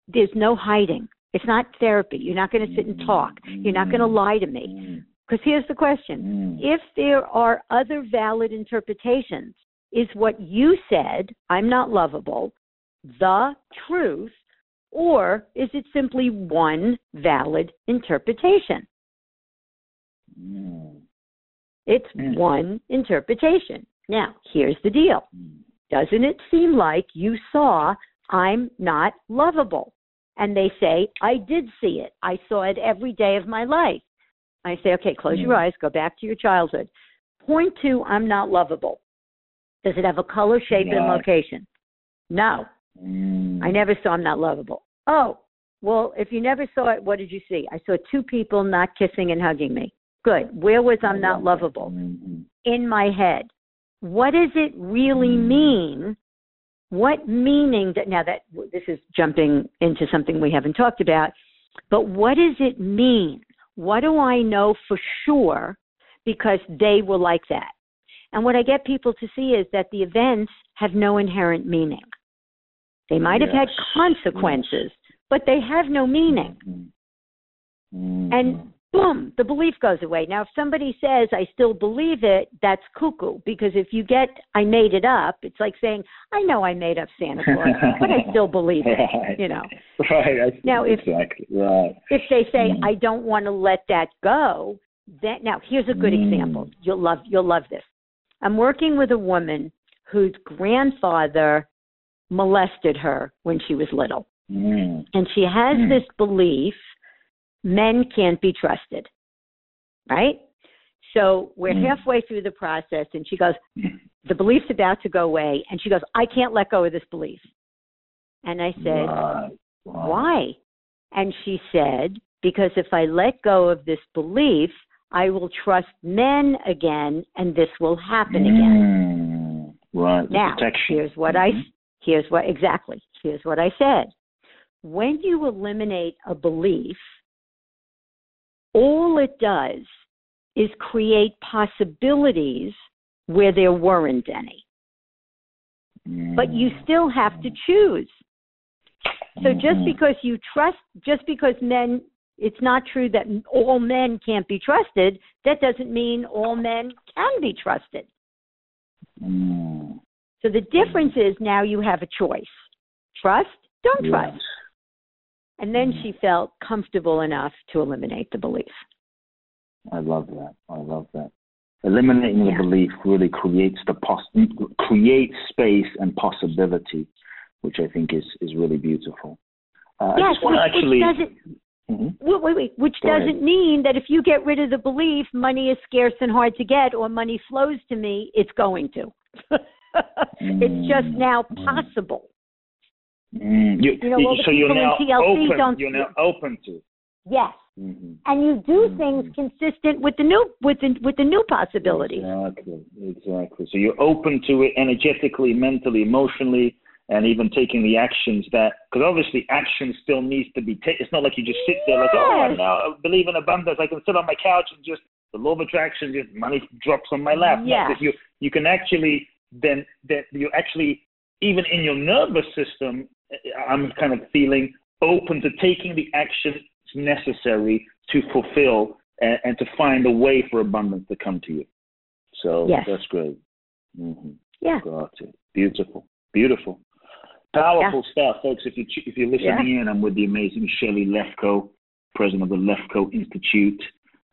There's no hiding. It's not therapy. You're not going to sit and talk. You're not going to lie to me. Because here's the question: If there are other valid interpretations, is what you said, I'm not lovable, the truth, or is it simply one valid interpretation? Mm. It's Mm. one interpretation. Now, here's the deal. Doesn't it seem like you saw I'm not lovable? And they say, I did see it. I saw it every day of my life. I say, okay, close your Mm. eyes, go back to your childhood. Point to I'm not lovable. Does it have a color, shape, and location? No. Mm. I never saw I'm not lovable. Oh, well, if you never saw it, what did you see? I saw two people not kissing and hugging me. Good. Where was I'm not lovable? Mhm. In my head. What does it really Mm. mean? What meaning that now that this is jumping into something we haven't talked about, but what does it mean? What do I know for sure because they were like that? And what I get people to see is that the events have no inherent meaning. They might have had Yes. consequences, but they have no meaning. Mhm. And boom, the belief goes away. Now, if somebody says, I still believe it, that's cuckoo. Because if you get, I made it up, it's like saying, I know I made up Santa Claus, but I still believe it. Right. You know, Right. Now, if- exactly. Right. if they say, Mhm. I don't want to let that go, that now here's a good Mm. example. You'll love, you'll love this. I'm working with a woman whose grandfather molested her when she was little. Mm. and she has Hmm. this belief men can't be trusted right so we're Hmm. halfway through the process and she goes the belief's about to go away and she goes i can't let go of this belief and i said why and she said because if i let go of this belief i will trust men again and this will happen again Mm. Right. Now, here's what I Mhm. here's what exactly. Here's what I said. When you eliminate a belief, all it does is create possibilities where there weren't any. But you Mm. still have to choose. So just Mhm. because you trust, just because men, it's not true that all men can't be trusted. That doesn't mean all men can be trusted. Mm. So the difference is now you have a choice. Trust, don't trust. And then she felt comfortable enough to eliminate the belief. I love that. I love that. Eliminating the belief really creates the pos- creates space and possibility, which I think is is really beautiful. Uh, yes, which, actually. which doesn't Mhm. wait, wait, wait, which Go doesn't mean that if you get rid of the belief, money is scarce and hard to get, or money flows to me. It's going to. it's just Mm. now possible. Mm. You, You know, all the so you're people in now TLC open. don't- You're now open to. it. Yes, Mm-hmm. and you do Mhm. things consistent with the new with the with the new possibilities. Exactly, exactly. So you're open to it energetically, mentally, emotionally, and even taking the actions that, because obviously action still needs to be taken. It's not like you just sit there like, oh, Yes. now I believe in abundance. I can sit on my couch and just the law of attraction, just money drops on my lap. No, Yes. that you you can actually then that you actually even in your nervous system, I'm kind of feeling open to taking the actions necessary to fulfill and, and to find a way for abundance to come to you. So Yes. that's great. hmm Yeah. Got it. Beautiful. Beautiful. Powerful stuff, folks. If you if you're listening in, I'm with the amazing Shelly Lefkoe, president of the Lefkoe Institute,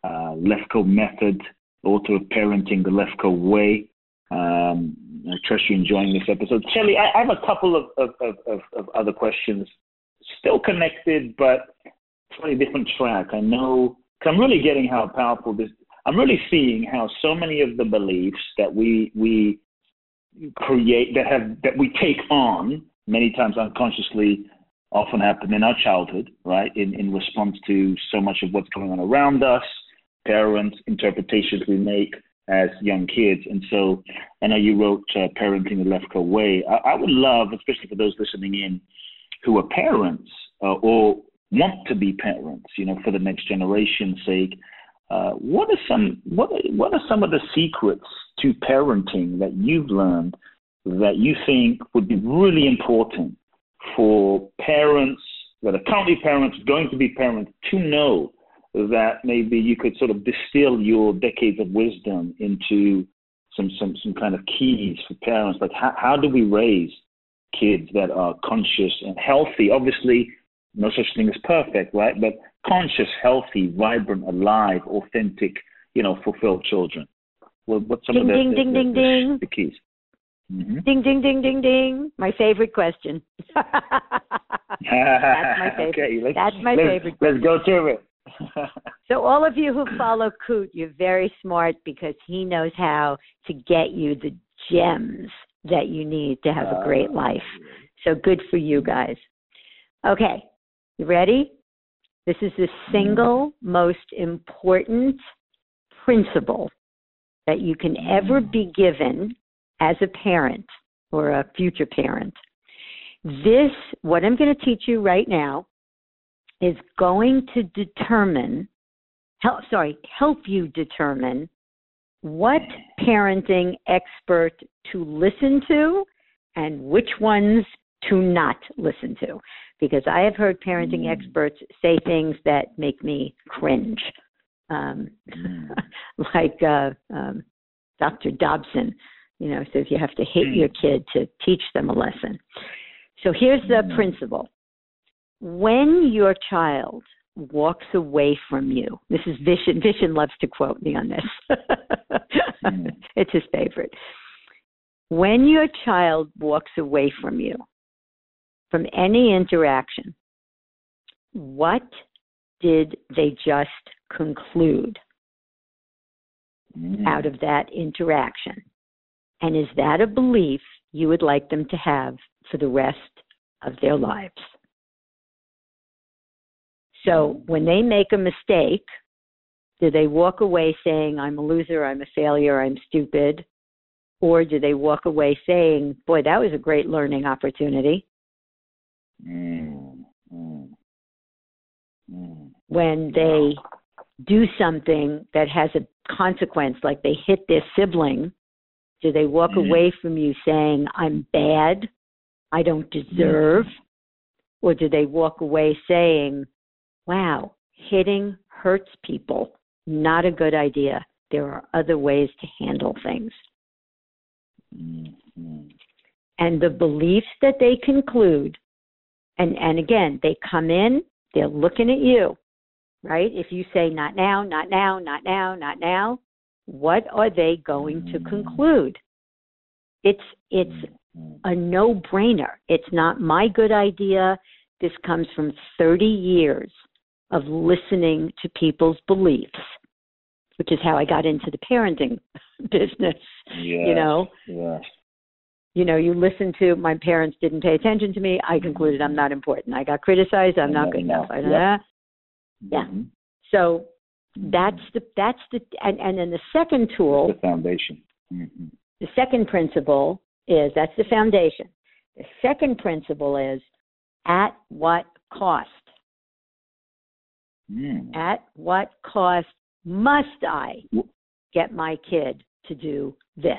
uh, Lefkoe Method, author of Parenting the Lefkoe Way. Um, I trust you're enjoying this episode. Shelly, I, have a couple of, of, of, of, other questions, still connected, but slightly different track. I know, cause I'm really getting how powerful this. I'm really seeing how so many of the beliefs that we we create that have that we take on many times unconsciously often happen in our childhood, right? In in response to so much of what's going on around us, parents, interpretations we make as young kids. And so I know you wrote uh, Parenting the Lefkoe Way. I, I would love, especially for those listening in who are parents uh, or want to be parents, you know, for the next generation's sake. Uh, what are some what are, what are some of the secrets to parenting that you've learned that you think would be really important for parents that are currently parents, going to be parents, to know that maybe you could sort of distill your decades of wisdom into some some some kind of keys for parents? Like how how do we raise kids that are conscious and healthy? Obviously, no such thing as perfect, right? But conscious, healthy, vibrant, alive, authentic, you know, fulfilled children. Well, what's some ding, of the, ding, the, ding, the, ding, the, ding. the keys? Mm-hmm. Ding, ding, ding, ding, ding. My favorite question. That's my favorite. okay, let's, That's my let's, favorite. Let's go to it. So all of you who follow Kute, you're very smart because he knows how to get you the gems that you need to have a great Uh, life. So good for you guys. Okay, you ready? This is the single most important principle that you can ever be given as a parent or a future parent. This, what I'm going to teach you right now, is going to determine, help, sorry, help you determine what parenting expert to listen to and which ones to not listen to. Because I have heard parenting Mm. experts say things that make me cringe. Um, Mm. like uh, um, Dr. Dobson, you know, says you have to hit Mm. your kid to teach them a lesson. So here's the Mm. principle when your child walks away from you, this is Vishen. Vishen loves to quote me on this. Mm. it's his favorite. When your child walks away from you, from any interaction, what did they just conclude Mm. out of that interaction? And is that a belief you would like them to have for the rest of their lives? So when they make a mistake, do they walk away saying, I'm a loser, I'm a failure, I'm stupid? Or do they walk away saying, Boy, that was a great learning opportunity? Mm. Mm. Mm. When they do something that has a consequence, like they hit their sibling, do they walk Mhm. away from you saying, I'm bad, I don't deserve? Or do they walk away saying, wow, hitting hurts people, not a good idea. There are other ways to handle things. Mm. Mm. And the beliefs that they conclude, and, and again, they come in, they're looking at you, right? If you say, not now, not now, not now, not now, what are they going to conclude? It's, it's Mm. a no brainer. It's not my good idea. This comes from 30 years of listening to people's beliefs, which is how I got into the parenting business. You Yes, know, Yes. you know, you listen to my parents didn't pay attention to me. I concluded I'm not important. I got criticized. I'm not good enough. I, Yep. Yeah. Mhm. So that's the that's the and and then the second tool the foundation. Mhm. The second principle is that's the foundation. The second principle is at what cost? Mm. At what cost must I get my kid to do this?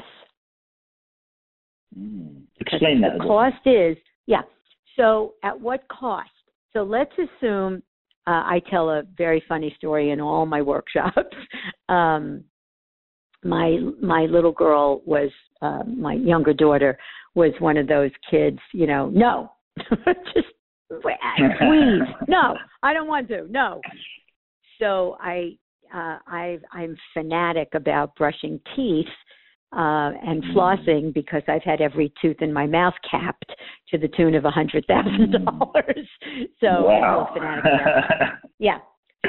Mm. Explain that. the cost is yeah. So at what cost? So let's assume uh, I tell a very funny story in all my workshops. um, my my little girl was uh, my younger daughter was one of those kids. You know, no, just please, no, I don't want to. No. So I uh, I I'm fanatic about brushing teeth uh, and Mm. flossing because I've had every tooth in my mouth capped to the tune of a hundred thousand dollars. So I'm a wow. fanatic about that. Yeah.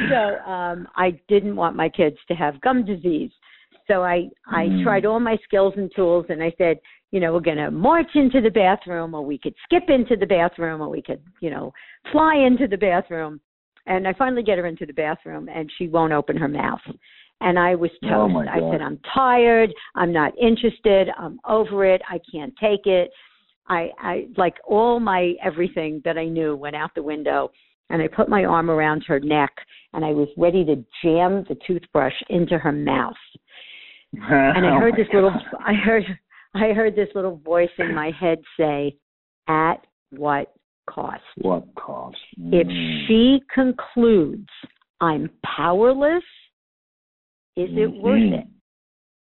So um I didn't want my kids to have gum disease. So I I Mm. tried all my skills and tools and I said, you know, we're going to march into the bathroom or we could skip into the bathroom or we could, you know, fly into the bathroom. And I finally get her into the bathroom and she won't open her mouth. And I was oh, toast. Oh, I said, I'm tired. I'm not interested. I'm over it. I can't take it. I, I like all my everything that I knew went out the window. and I put my arm around her neck and I was ready to jam the toothbrush into her mouth. and I Oh heard my this little God. I heard I heard this little voice in my head say, "At what cost?" What cost? If Mm. she concludes I'm powerless, is it worth Mhm. it?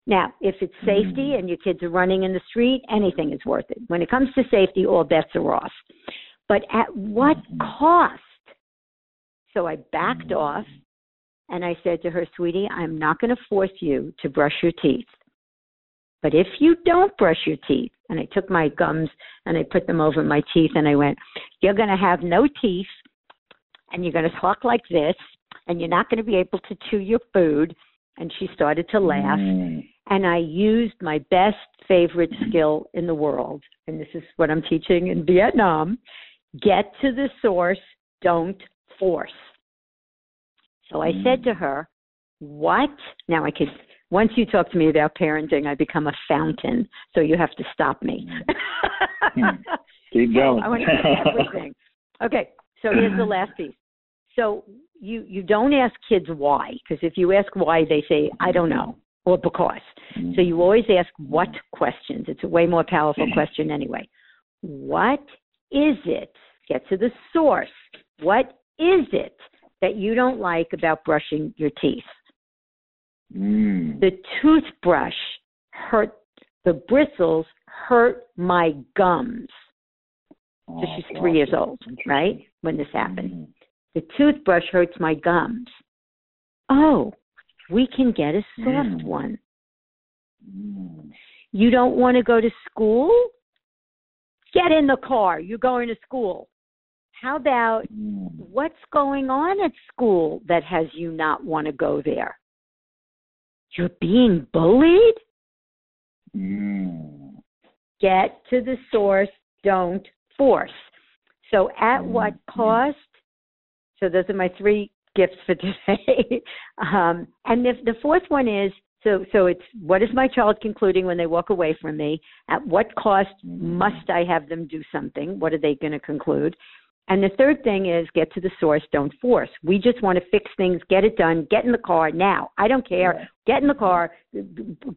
Now, if it's safety Mm. and your kids are running in the street, anything is worth it. When it comes to safety, all bets are off. But at what Mhm. cost? So I backed Mhm. off and I said to her, Sweetie, I'm not going to force you to brush your teeth. But if you don't brush your teeth, and I took my gums and I put them over my teeth and I went, You're going to have no teeth and you're going to talk like this and you're not going to be able to chew your food. And she started to laugh. Mm. And I used my best favorite skill in the world. And this is what I'm teaching in Vietnam get to the source, don't force. So I said to her, What? Now I could, once you talk to me about parenting, I become a fountain. So you have to stop me. Keep going. I want to everything. Okay, so here's the last piece. So you you don't ask kids why, because if you ask why, they say I don't know or because. Mm. So you always ask what questions. It's a way more powerful mm. question anyway. What is it? Get to the source. What is it that you don't like about brushing your teeth? Mm. The toothbrush hurt the bristles hurt my gums. So Oh, she's three years old, right? When this happened. Mm. The toothbrush hurts my gums. Oh, we can get a soft Mm. one. Mm. You don't want to go to school? Get in the car. You're going to school. How about Mm. what's going on at school that has you not want to go there? You're being bullied? Mm. Get to the source, don't force. So, at what cost? So, those are my three gifts for today. um, and the, the fourth one is so, so it's what is my child concluding when they walk away from me? At what cost must I have them do something? What are they going to conclude? And the third thing is get to the source, don't force. We just want to fix things, get it done, get in the car now. I don't care. Get in the car,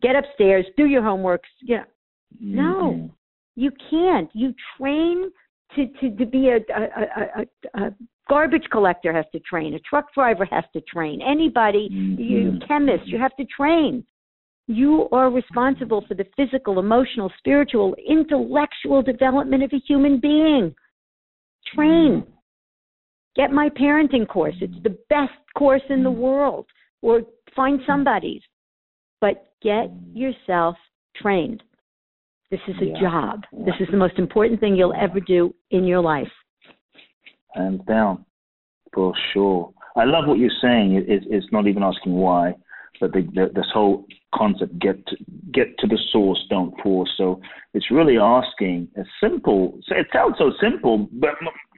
get upstairs, do your homework. You know, No. Mhm. you can't. You train to to, to be a, a, a, a, garbage collector has to train. A truck driver has to train. Anybody, you Mhm. chemist, you have to train. You are responsible for the physical, emotional, spiritual, intellectual development of a human being. Train. Get my parenting course. It's the best course in the mm. world. Or find mm. somebody's. But get yourself trained. This is a Yeah. job. This is the most important thing you'll ever do in your life. Hands down, for sure. I love what you're saying. It, it, it's not even asking why, but the, the, this whole concept get to, get to the source, don't force. So it's really asking a simple. It sounds so simple, but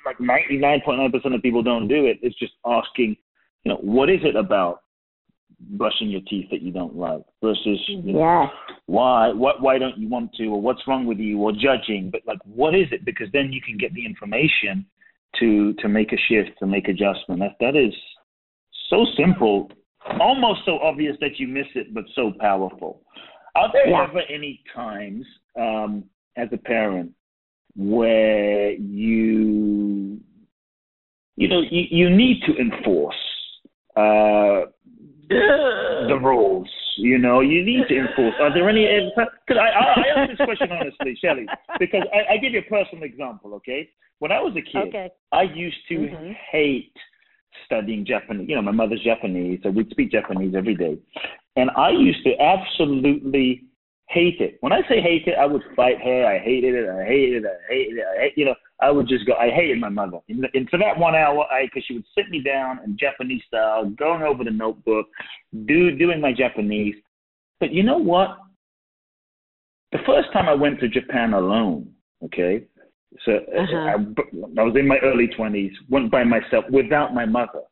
like 99.9% of people don't do it. It's just asking, you know, what is it about brushing your teeth that you don't like versus you know, Yes. why what why don't you want to or what's wrong with you or judging but like what is it because then you can get the information to to make a shift to make adjustment that that is so simple almost so obvious that you miss it but so powerful are there Yeah. ever any times um as a parent where you you know you, you need to enforce uh the rules. You know, you need to enforce. Are there any? Because I, I, I ask this question honestly, Shelly, because I, I give you a personal example. Okay, when I was a kid, Okay. I used to Mhm. hate studying Japanese. You know, my mother's Japanese, so we'd speak Japanese every day, and I used to absolutely hate it. When I say hate it, I would fight her. I hated it. I hated it. I hated it. I hate, you know, I would just go. I hated my mother. And and for that one hour, I because she would sit me down in Japanese style, going over the notebook, do doing my Japanese. But you know what? The first time I went to Japan alone, okay, so uh, Uh-huh. I, I was in my early twenties, went by myself without my mother.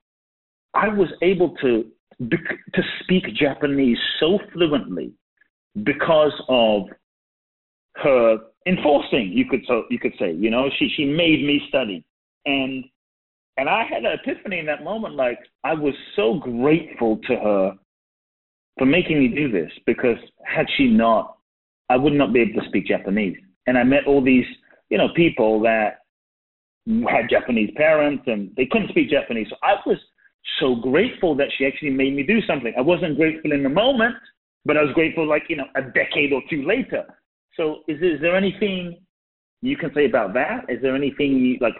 I was able to to speak Japanese so fluently because of her enforcing. You could so you could say, you know, she she made me study, and and I had an epiphany in that moment. Like I was so grateful to her for making me do this because had she not, I would not be able to speak Japanese. And I met all these, you know, people that had Japanese parents and they couldn't speak Japanese. So I was so grateful that she actually made me do something. I wasn't grateful in the moment, but I was grateful like, you know, a decade or two later. So is, is there anything you can say about that? Is there anything you, like,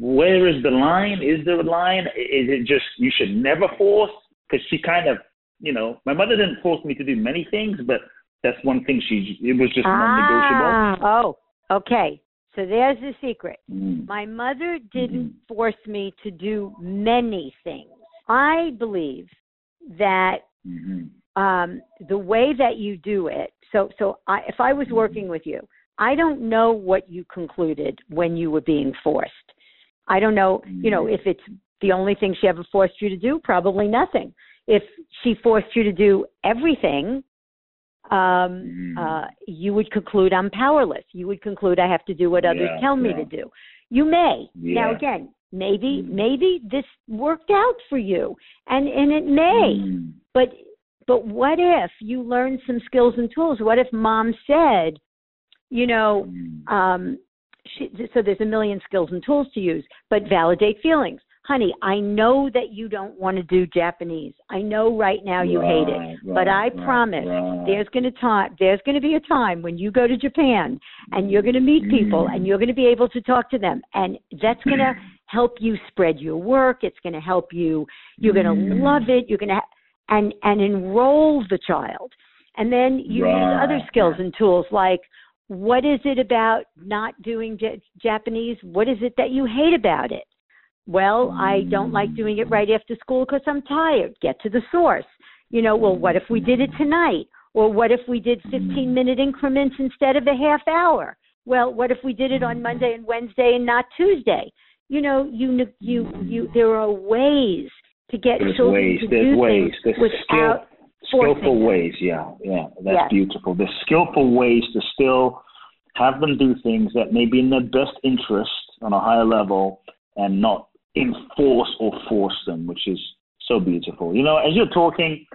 where is the line? Is there a line? Is it just you should never force? Because she kind of, you know, my mother didn't force me to do many things, but that's one thing she, it was just ah, non-negotiable. Oh, okay. So there's the secret. Mm. My mother didn't Mm-hmm. force me to do many things. I believe that hmm um, the way that you do it. So, so I, if I was working with you, I don't know what you concluded when you were being forced. I don't know, you know, if it's the only thing she ever forced you to do, probably nothing. If she forced you to do everything, um, Mm. uh, you would conclude I'm powerless. You would conclude I have to do what others Yeah, tell me yeah. to do. You may. Now again, maybe Mm. maybe this worked out for you, and and it may. Mm. But but what if you learned some skills and tools? What if mom said, you know, Mm. um, she, so there's a million skills and tools to use, but validate feelings. Honey, I know that you don't want to do Japanese. I know right now you hate it, Right, but I right, promise right. there's going to time there's going to be a time when you go to Japan and you're going to meet people Mm. and you're going to be able to talk to them and that's going to help you spread your work. It's going to help you. You're going to Mm. love it. You're going to ha- and and enroll the child. And then you use other skills and tools like what is it about not doing J- Japanese? What is it that you hate about it? Well, I don't like doing it right after school because I'm tired. Get to the source. You know, well, what if we did it tonight? Or what if we did 15 minute increments instead of a half hour? Well, what if we did it on Monday and Wednesday and not Tuesday? You know, you you you there are ways to get There's children ways. to There's do ways. things There's without skillful ways. Yeah, yeah. That's Yes. beautiful. There's skillful ways to still have them do things that may be in their best interest on a higher level and not enforce or force them, which is so beautiful. You know, as you're talking,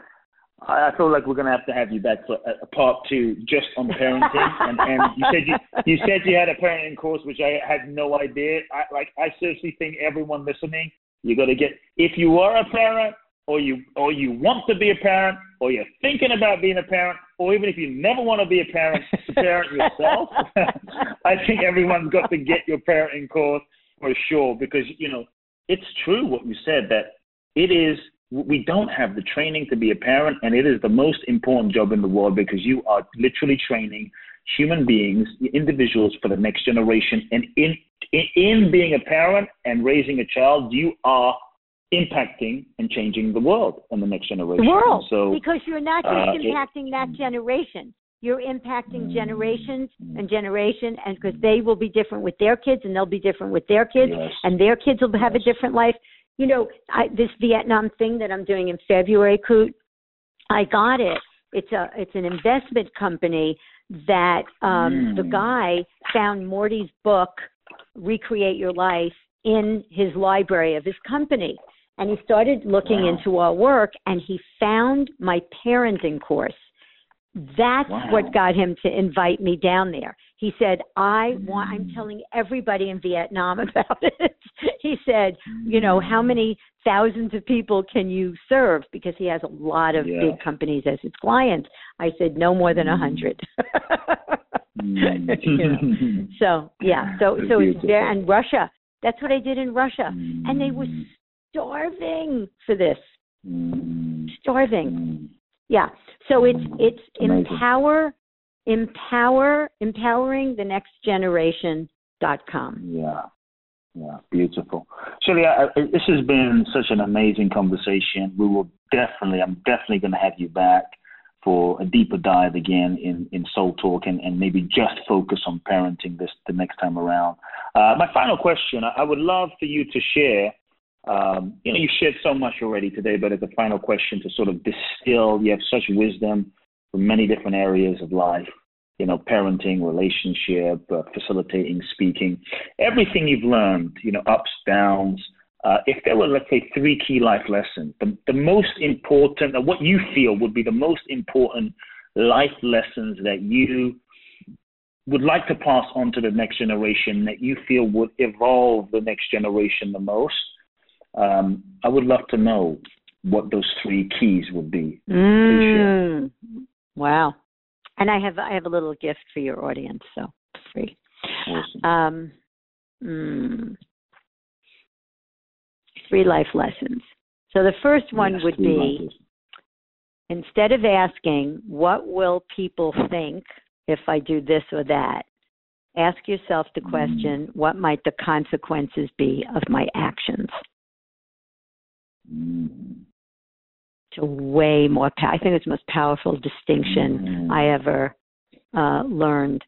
I feel like we're gonna have to have you back for a, a part two just on parenting. and, and you said you you said you had a parenting course, which I had no idea. I like I seriously think everyone listening, you got to get if you are a parent or you or you want to be a parent or you're thinking about being a parent or even if you never want to be a parent to parent yourself i think everyone's got to get your parenting course for sure because you know it's true what you said that it is we don't have the training to be a parent and it is the most important job in the world because you are literally training human beings individuals for the next generation and in in, in being a parent and raising a child you are impacting and changing the world and the next generation. the world So because you're not just uh, it- impacting that generation you're impacting Mm. generations and generation and because they will be different with their kids and they'll be different with their kids Yes. and their kids will have a different life you know I, this vietnam thing that i'm doing in february Kute i got it it's a it's an investment company that um the Mm. guy found morty's book recreate your life in his library of his company and he started looking Wow. into our work and he found my parenting course that's Wow. what got him to invite me down there he said i want i'm Mm. telling everybody in vietnam about it he said you know how many thousands of people can you serve because he has a lot of Yeah. big companies as his clients i said no more than a Mm. hundred Mm. You know. so yeah so That's so it's there and russia that's what i did in russia and they were Mm. starving for this Mm. starving Mm. Yeah so it's it's Amazing. empower empower empowering the next generation dot com Yeah. Yeah, beautiful. Shelly, I, I, this has been such an amazing conversation. We will definitely, I'm definitely going to have you back for a deeper dive again in, in Soul Talk and, and maybe just focus on parenting this the next time around. Uh, my final question, I, I would love for you to share. Um, you know, you shared so much already today, but as a final question to sort of distill, you have such wisdom from many different areas of life you know, parenting, relationship, uh, facilitating, speaking, everything you've learned, you know, ups, downs, uh, if there were, let's say, three key life lessons, the, the most important, uh, what you feel would be the most important life lessons that you would like to pass on to the next generation that you feel would evolve the next generation the most, um, I would love to know what those three keys would be. Mm, wow. And I have I have a little gift for your audience, so free. Awesome. Um, mm, three life lessons. So the first one Yes, would be instead of asking, what will people think if I do this or that? Ask yourself the Mm. question, what might the consequences be of my actions? Mm. It's a way more, I think it's the most powerful distinction Mhm. I ever uh, learned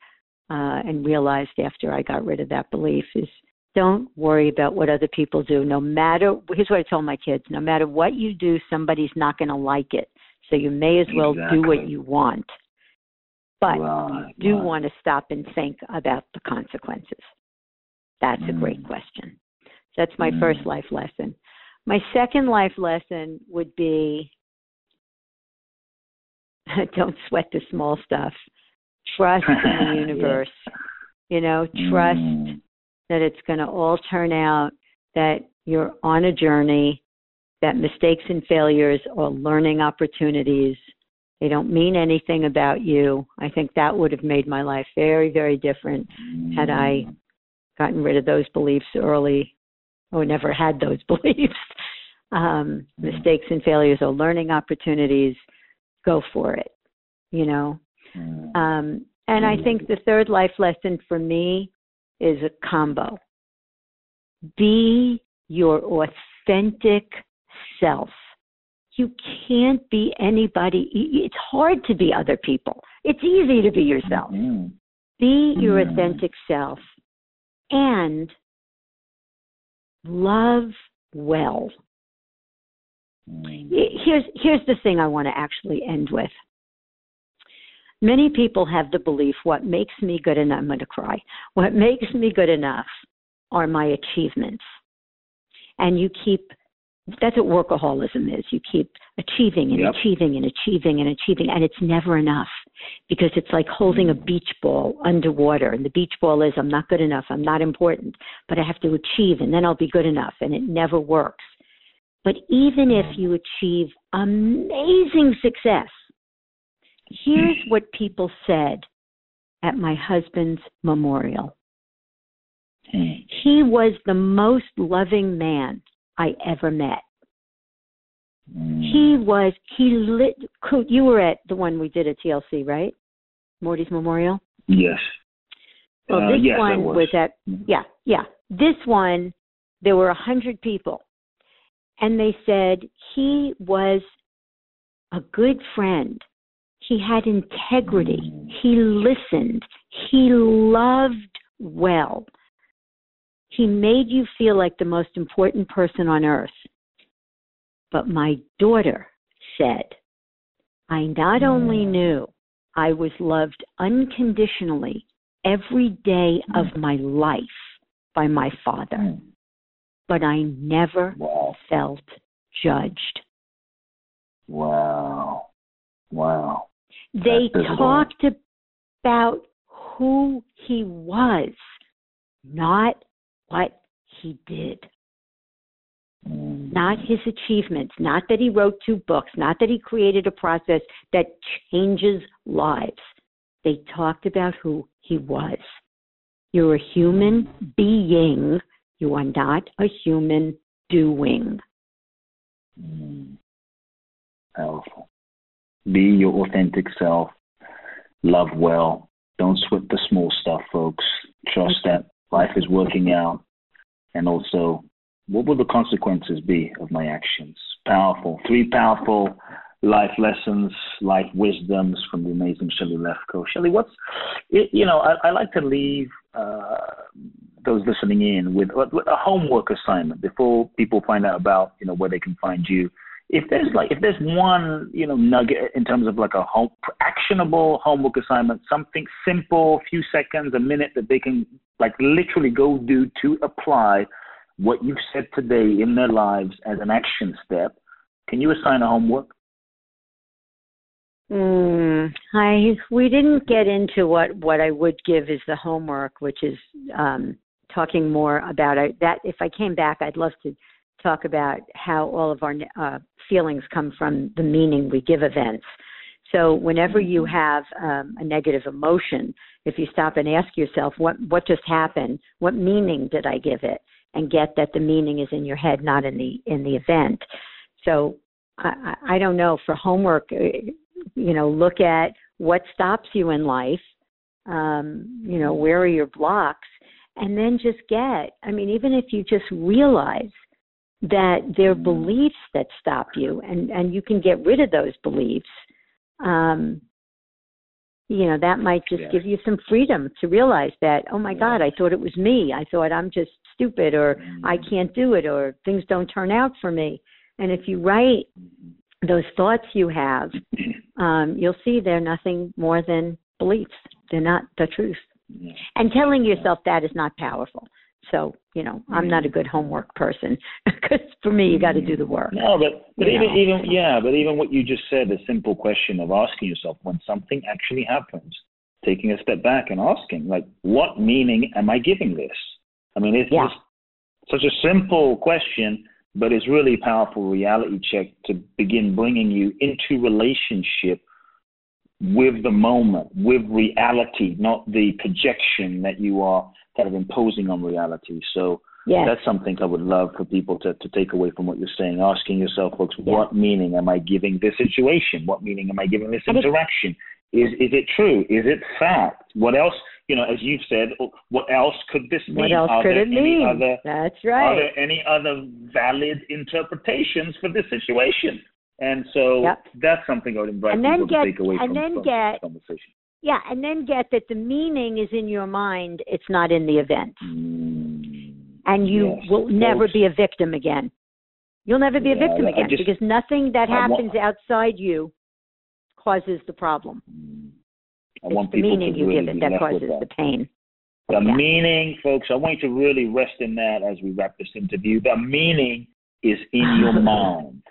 uh, and realized after I got rid of that belief is don't worry about what other people do. No matter, here's what I told my kids no matter what you do, somebody's not going to like it. So you may as well do what you want. But you do want to stop and think about the consequences. That's a great Mm. question. So that's my Mm. first life lesson. My second life lesson would be don't sweat the small stuff. Trust in the Yeah. universe. You know, trust Mm. that it's going to all turn out, that you're on a journey, that mistakes and failures are learning opportunities. They don't mean anything about you. I think that would have made my life very, very different had I gotten rid of those beliefs early or never had those beliefs. Um, mistakes and failures are learning opportunities. Go for it, you know. Mm. Um, and I think the third life lesson for me is a combo. Be your authentic self. You can't be anybody. It's hard to be other people. It's easy to be yourself. Mm. Be your Mm. authentic self and love well. Mm. Here's here's the thing I want to actually end with. Many people have the belief what makes me good enough I'm going to cry. What makes me good enough are my achievements. And you keep that's what workaholism is. You keep achieving and Yep. achieving and achieving and achieving and it's never enough because it's like holding a mm. beach ball underwater and the beach ball is I'm not good enough, I'm not important, but I have to achieve and then I'll be good enough and it never works. But even if mm. you achieve amazing success, here's mm. what people said at my husband's memorial. Mm. He was the most loving man I ever met. Mm. He was, he lit, you were at the one we did at TLC, right? Morty's Memorial? Yes. Well, Uh, this yes, one was. was at Mhm. yeah, yeah. This one there were a hundred people, and they said he was a good friend. He had integrity. Mm. He listened. He loved well. He made you feel like the most important person on earth. But my daughter said, I not only Mm. knew I was loved unconditionally every day of Mm. my life by my father, Mm. but I never Wow. felt judged. Wow. Wow. They That says it all. talked about who he was, not what he did. Not his achievements, not that he wrote two books, not that he created a process that changes lives. They talked about who he was. You're a human being, you are not a human doing. Powerful. Be your authentic self. Love well. Don't sweat the small stuff, folks. Trust that life is working out. And also, what will the consequences be of my actions? Powerful. Three powerful life lessons, life wisdoms from the amazing Shelly Lefkoe. Shelly, what's, you know, I, I like to leave uh, those listening in with, with a homework assignment before people find out about, you know, where they can find you if there's like if there's one you know nugget in terms of like a home actionable homework assignment something simple few seconds a minute that they can like literally go do to apply what you've said today in their lives as an action step, can you assign a homework? Mm, I we didn't get into what what I would give as the homework, which is um, talking more about it. That if I came back, I'd love to talk about how all of our uh, feelings come from the meaning we give events. So whenever you mm-hmm. have um, a negative emotion, if you stop and ask yourself what what just happened, what meaning did I give it, and get that the meaning is in your head, not in the in the event. So I, I don't know for homework uh, you know look at what stops you in life um you know where are your blocks and then just get i mean even if you just realize that there are mm-hmm. beliefs that stop you and and you can get rid of those beliefs um you know that might just give you some freedom to realize that oh my god i thought it was me i thought i'm just stupid or i mm-hmm. can't do it or things don't turn out for me and if you write mm-hmm those thoughts you have, um, you'll see they're nothing more than beliefs. They're not the truth. And telling yourself that is not powerful. So, you know, I'm not a mm-hmm. good homework person because for me, you got to do the work. No, but but even know? even yeah, but even what you just said, a simple question of asking yourself when something actually happens, taking a step back and asking, like, what meaning am I giving this? I mean, it's yeah. such a simple question, but it's really a powerful reality check to begin bringing you into relationship with the moment, with reality, not the projection that you are kind of imposing on reality. So yes. that's something I would love for people to, to take away from what you're saying, asking yourself, folks, yes. what meaning am I giving this situation? What meaning am I giving this interaction? Is is it true? Is it fact? What else you know, as you've said, what else could this mean? What else are could it mean? Other, That's right. Are there any other valid interpretations for this situation? And so yep. that's something I would invite and people get, to take away and from, then from get, conversation. Yeah, and then get that the meaning is in your mind; it's not in the event. Mm, and you yes, will never be a victim again. You'll never be yeah, a victim again just, because nothing that happens want, outside you causes the problem. Mm, I it's want the people meaning to you really give it that causes that. the pain. The yeah. meaning, folks, I want you to really rest in that as we wrap this interview. The meaning is in your mind.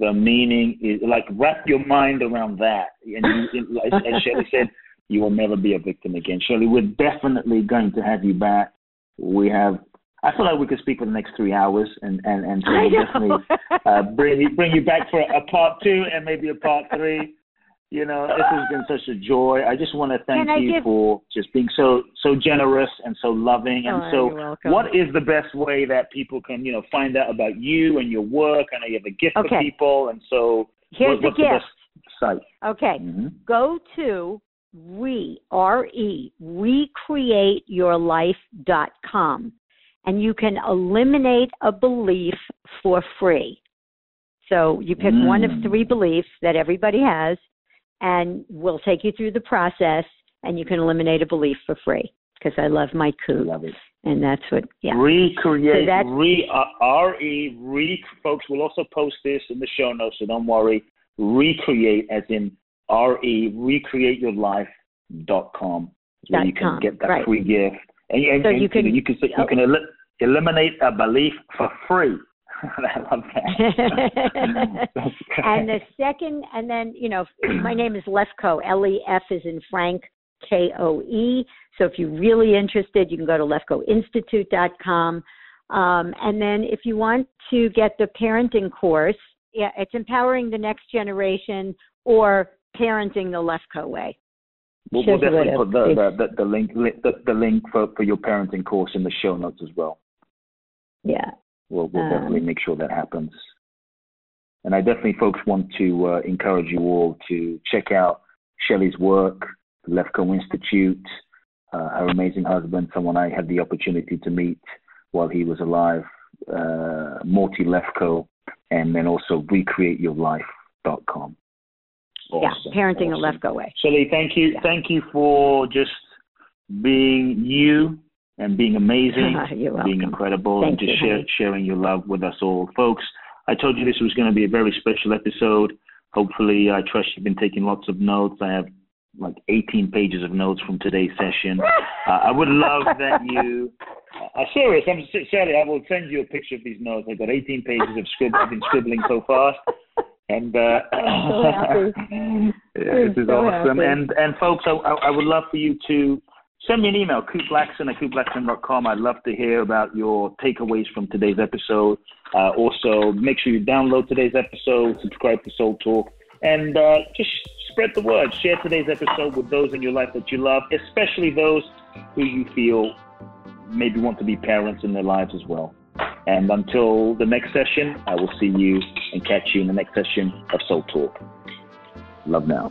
The meaning is like wrap your mind around that. And you, as, as Shelly said, you will never be a victim again. Shelly, we're definitely going to have you back. We have I feel like we could speak for the next three hours, and and and so we'll definitely uh, bring you bring you back for a part two and maybe a part three. You know, this has been such a joy. I just want to thank you give... for just being so so generous and so loving. And oh, so, what is the best way that people can you know find out about you and your work? I know you have a gift okay. for people, and so here's what, what's the gift. The best site? Okay, mm-hmm. go to re r e recreateyourlife.com, and you can eliminate a belief for free. So you pick mm. one of three beliefs that everybody has and we'll take you through the process and you can eliminate a belief for free because I love my coup. Love it. And that's what, yeah. Recreate, so re, uh, R-E, re, folks, we'll also post this in the show notes, so don't worry. Recreate, as in R-E, recreateyourlife.com, where you can com, get that right. free gift. And, and, so and you can, you can, you can el- eliminate a belief for free. I love that. and the second, and then, you know, my name is Lefkoe. L E F is in Frank, K O E. So if you're really interested, you can go to lefkoeinstitute.com. Um, and then if you want to get the parenting course, yeah, it's empowering the next generation or parenting the Lefkoe way. We'll, we'll definitely put the, the, the, the, link the, the link for, for your parenting course in the show notes as well. Yeah, We'll, we'll um, definitely make sure that happens. And I definitely, folks, want to uh, encourage you all to check out Shelly's work, the Lefkoe Institute, uh, her amazing husband, someone I had the opportunity to meet while he was alive, uh, Morty Lefkoe, and then also recreateyourlife.com. Awesome. Yeah, parenting awesome. the Lefkoe way. Shelly, thank you, yeah. thank you for just being you and being amazing, being incredible, Thank and just you, share, sharing your love with us all. Folks, I told you this was going to be a very special episode. Hopefully, I trust you've been taking lots of notes. I have like 18 pages of notes from today's session. Uh, I would love that you. Uh, serious. I'm Sally. I will send you a picture of these notes. I've got 18 pages of scribble. I've been scribbling so fast. And uh, so yeah, this is so awesome. Happy. And and folks, I, I would love for you to send me an email, kuteblackson at kuteblackson.com. I'd love to hear about your takeaways from today's episode. Uh, also, make sure you download today's episode, subscribe to Soul Talk, and uh, just spread the word. Share today's episode with those in your life that you love, especially those who you feel maybe want to be parents in their lives as well. And until the next session, I will see you and catch you in the next session of Soul Talk. Love now.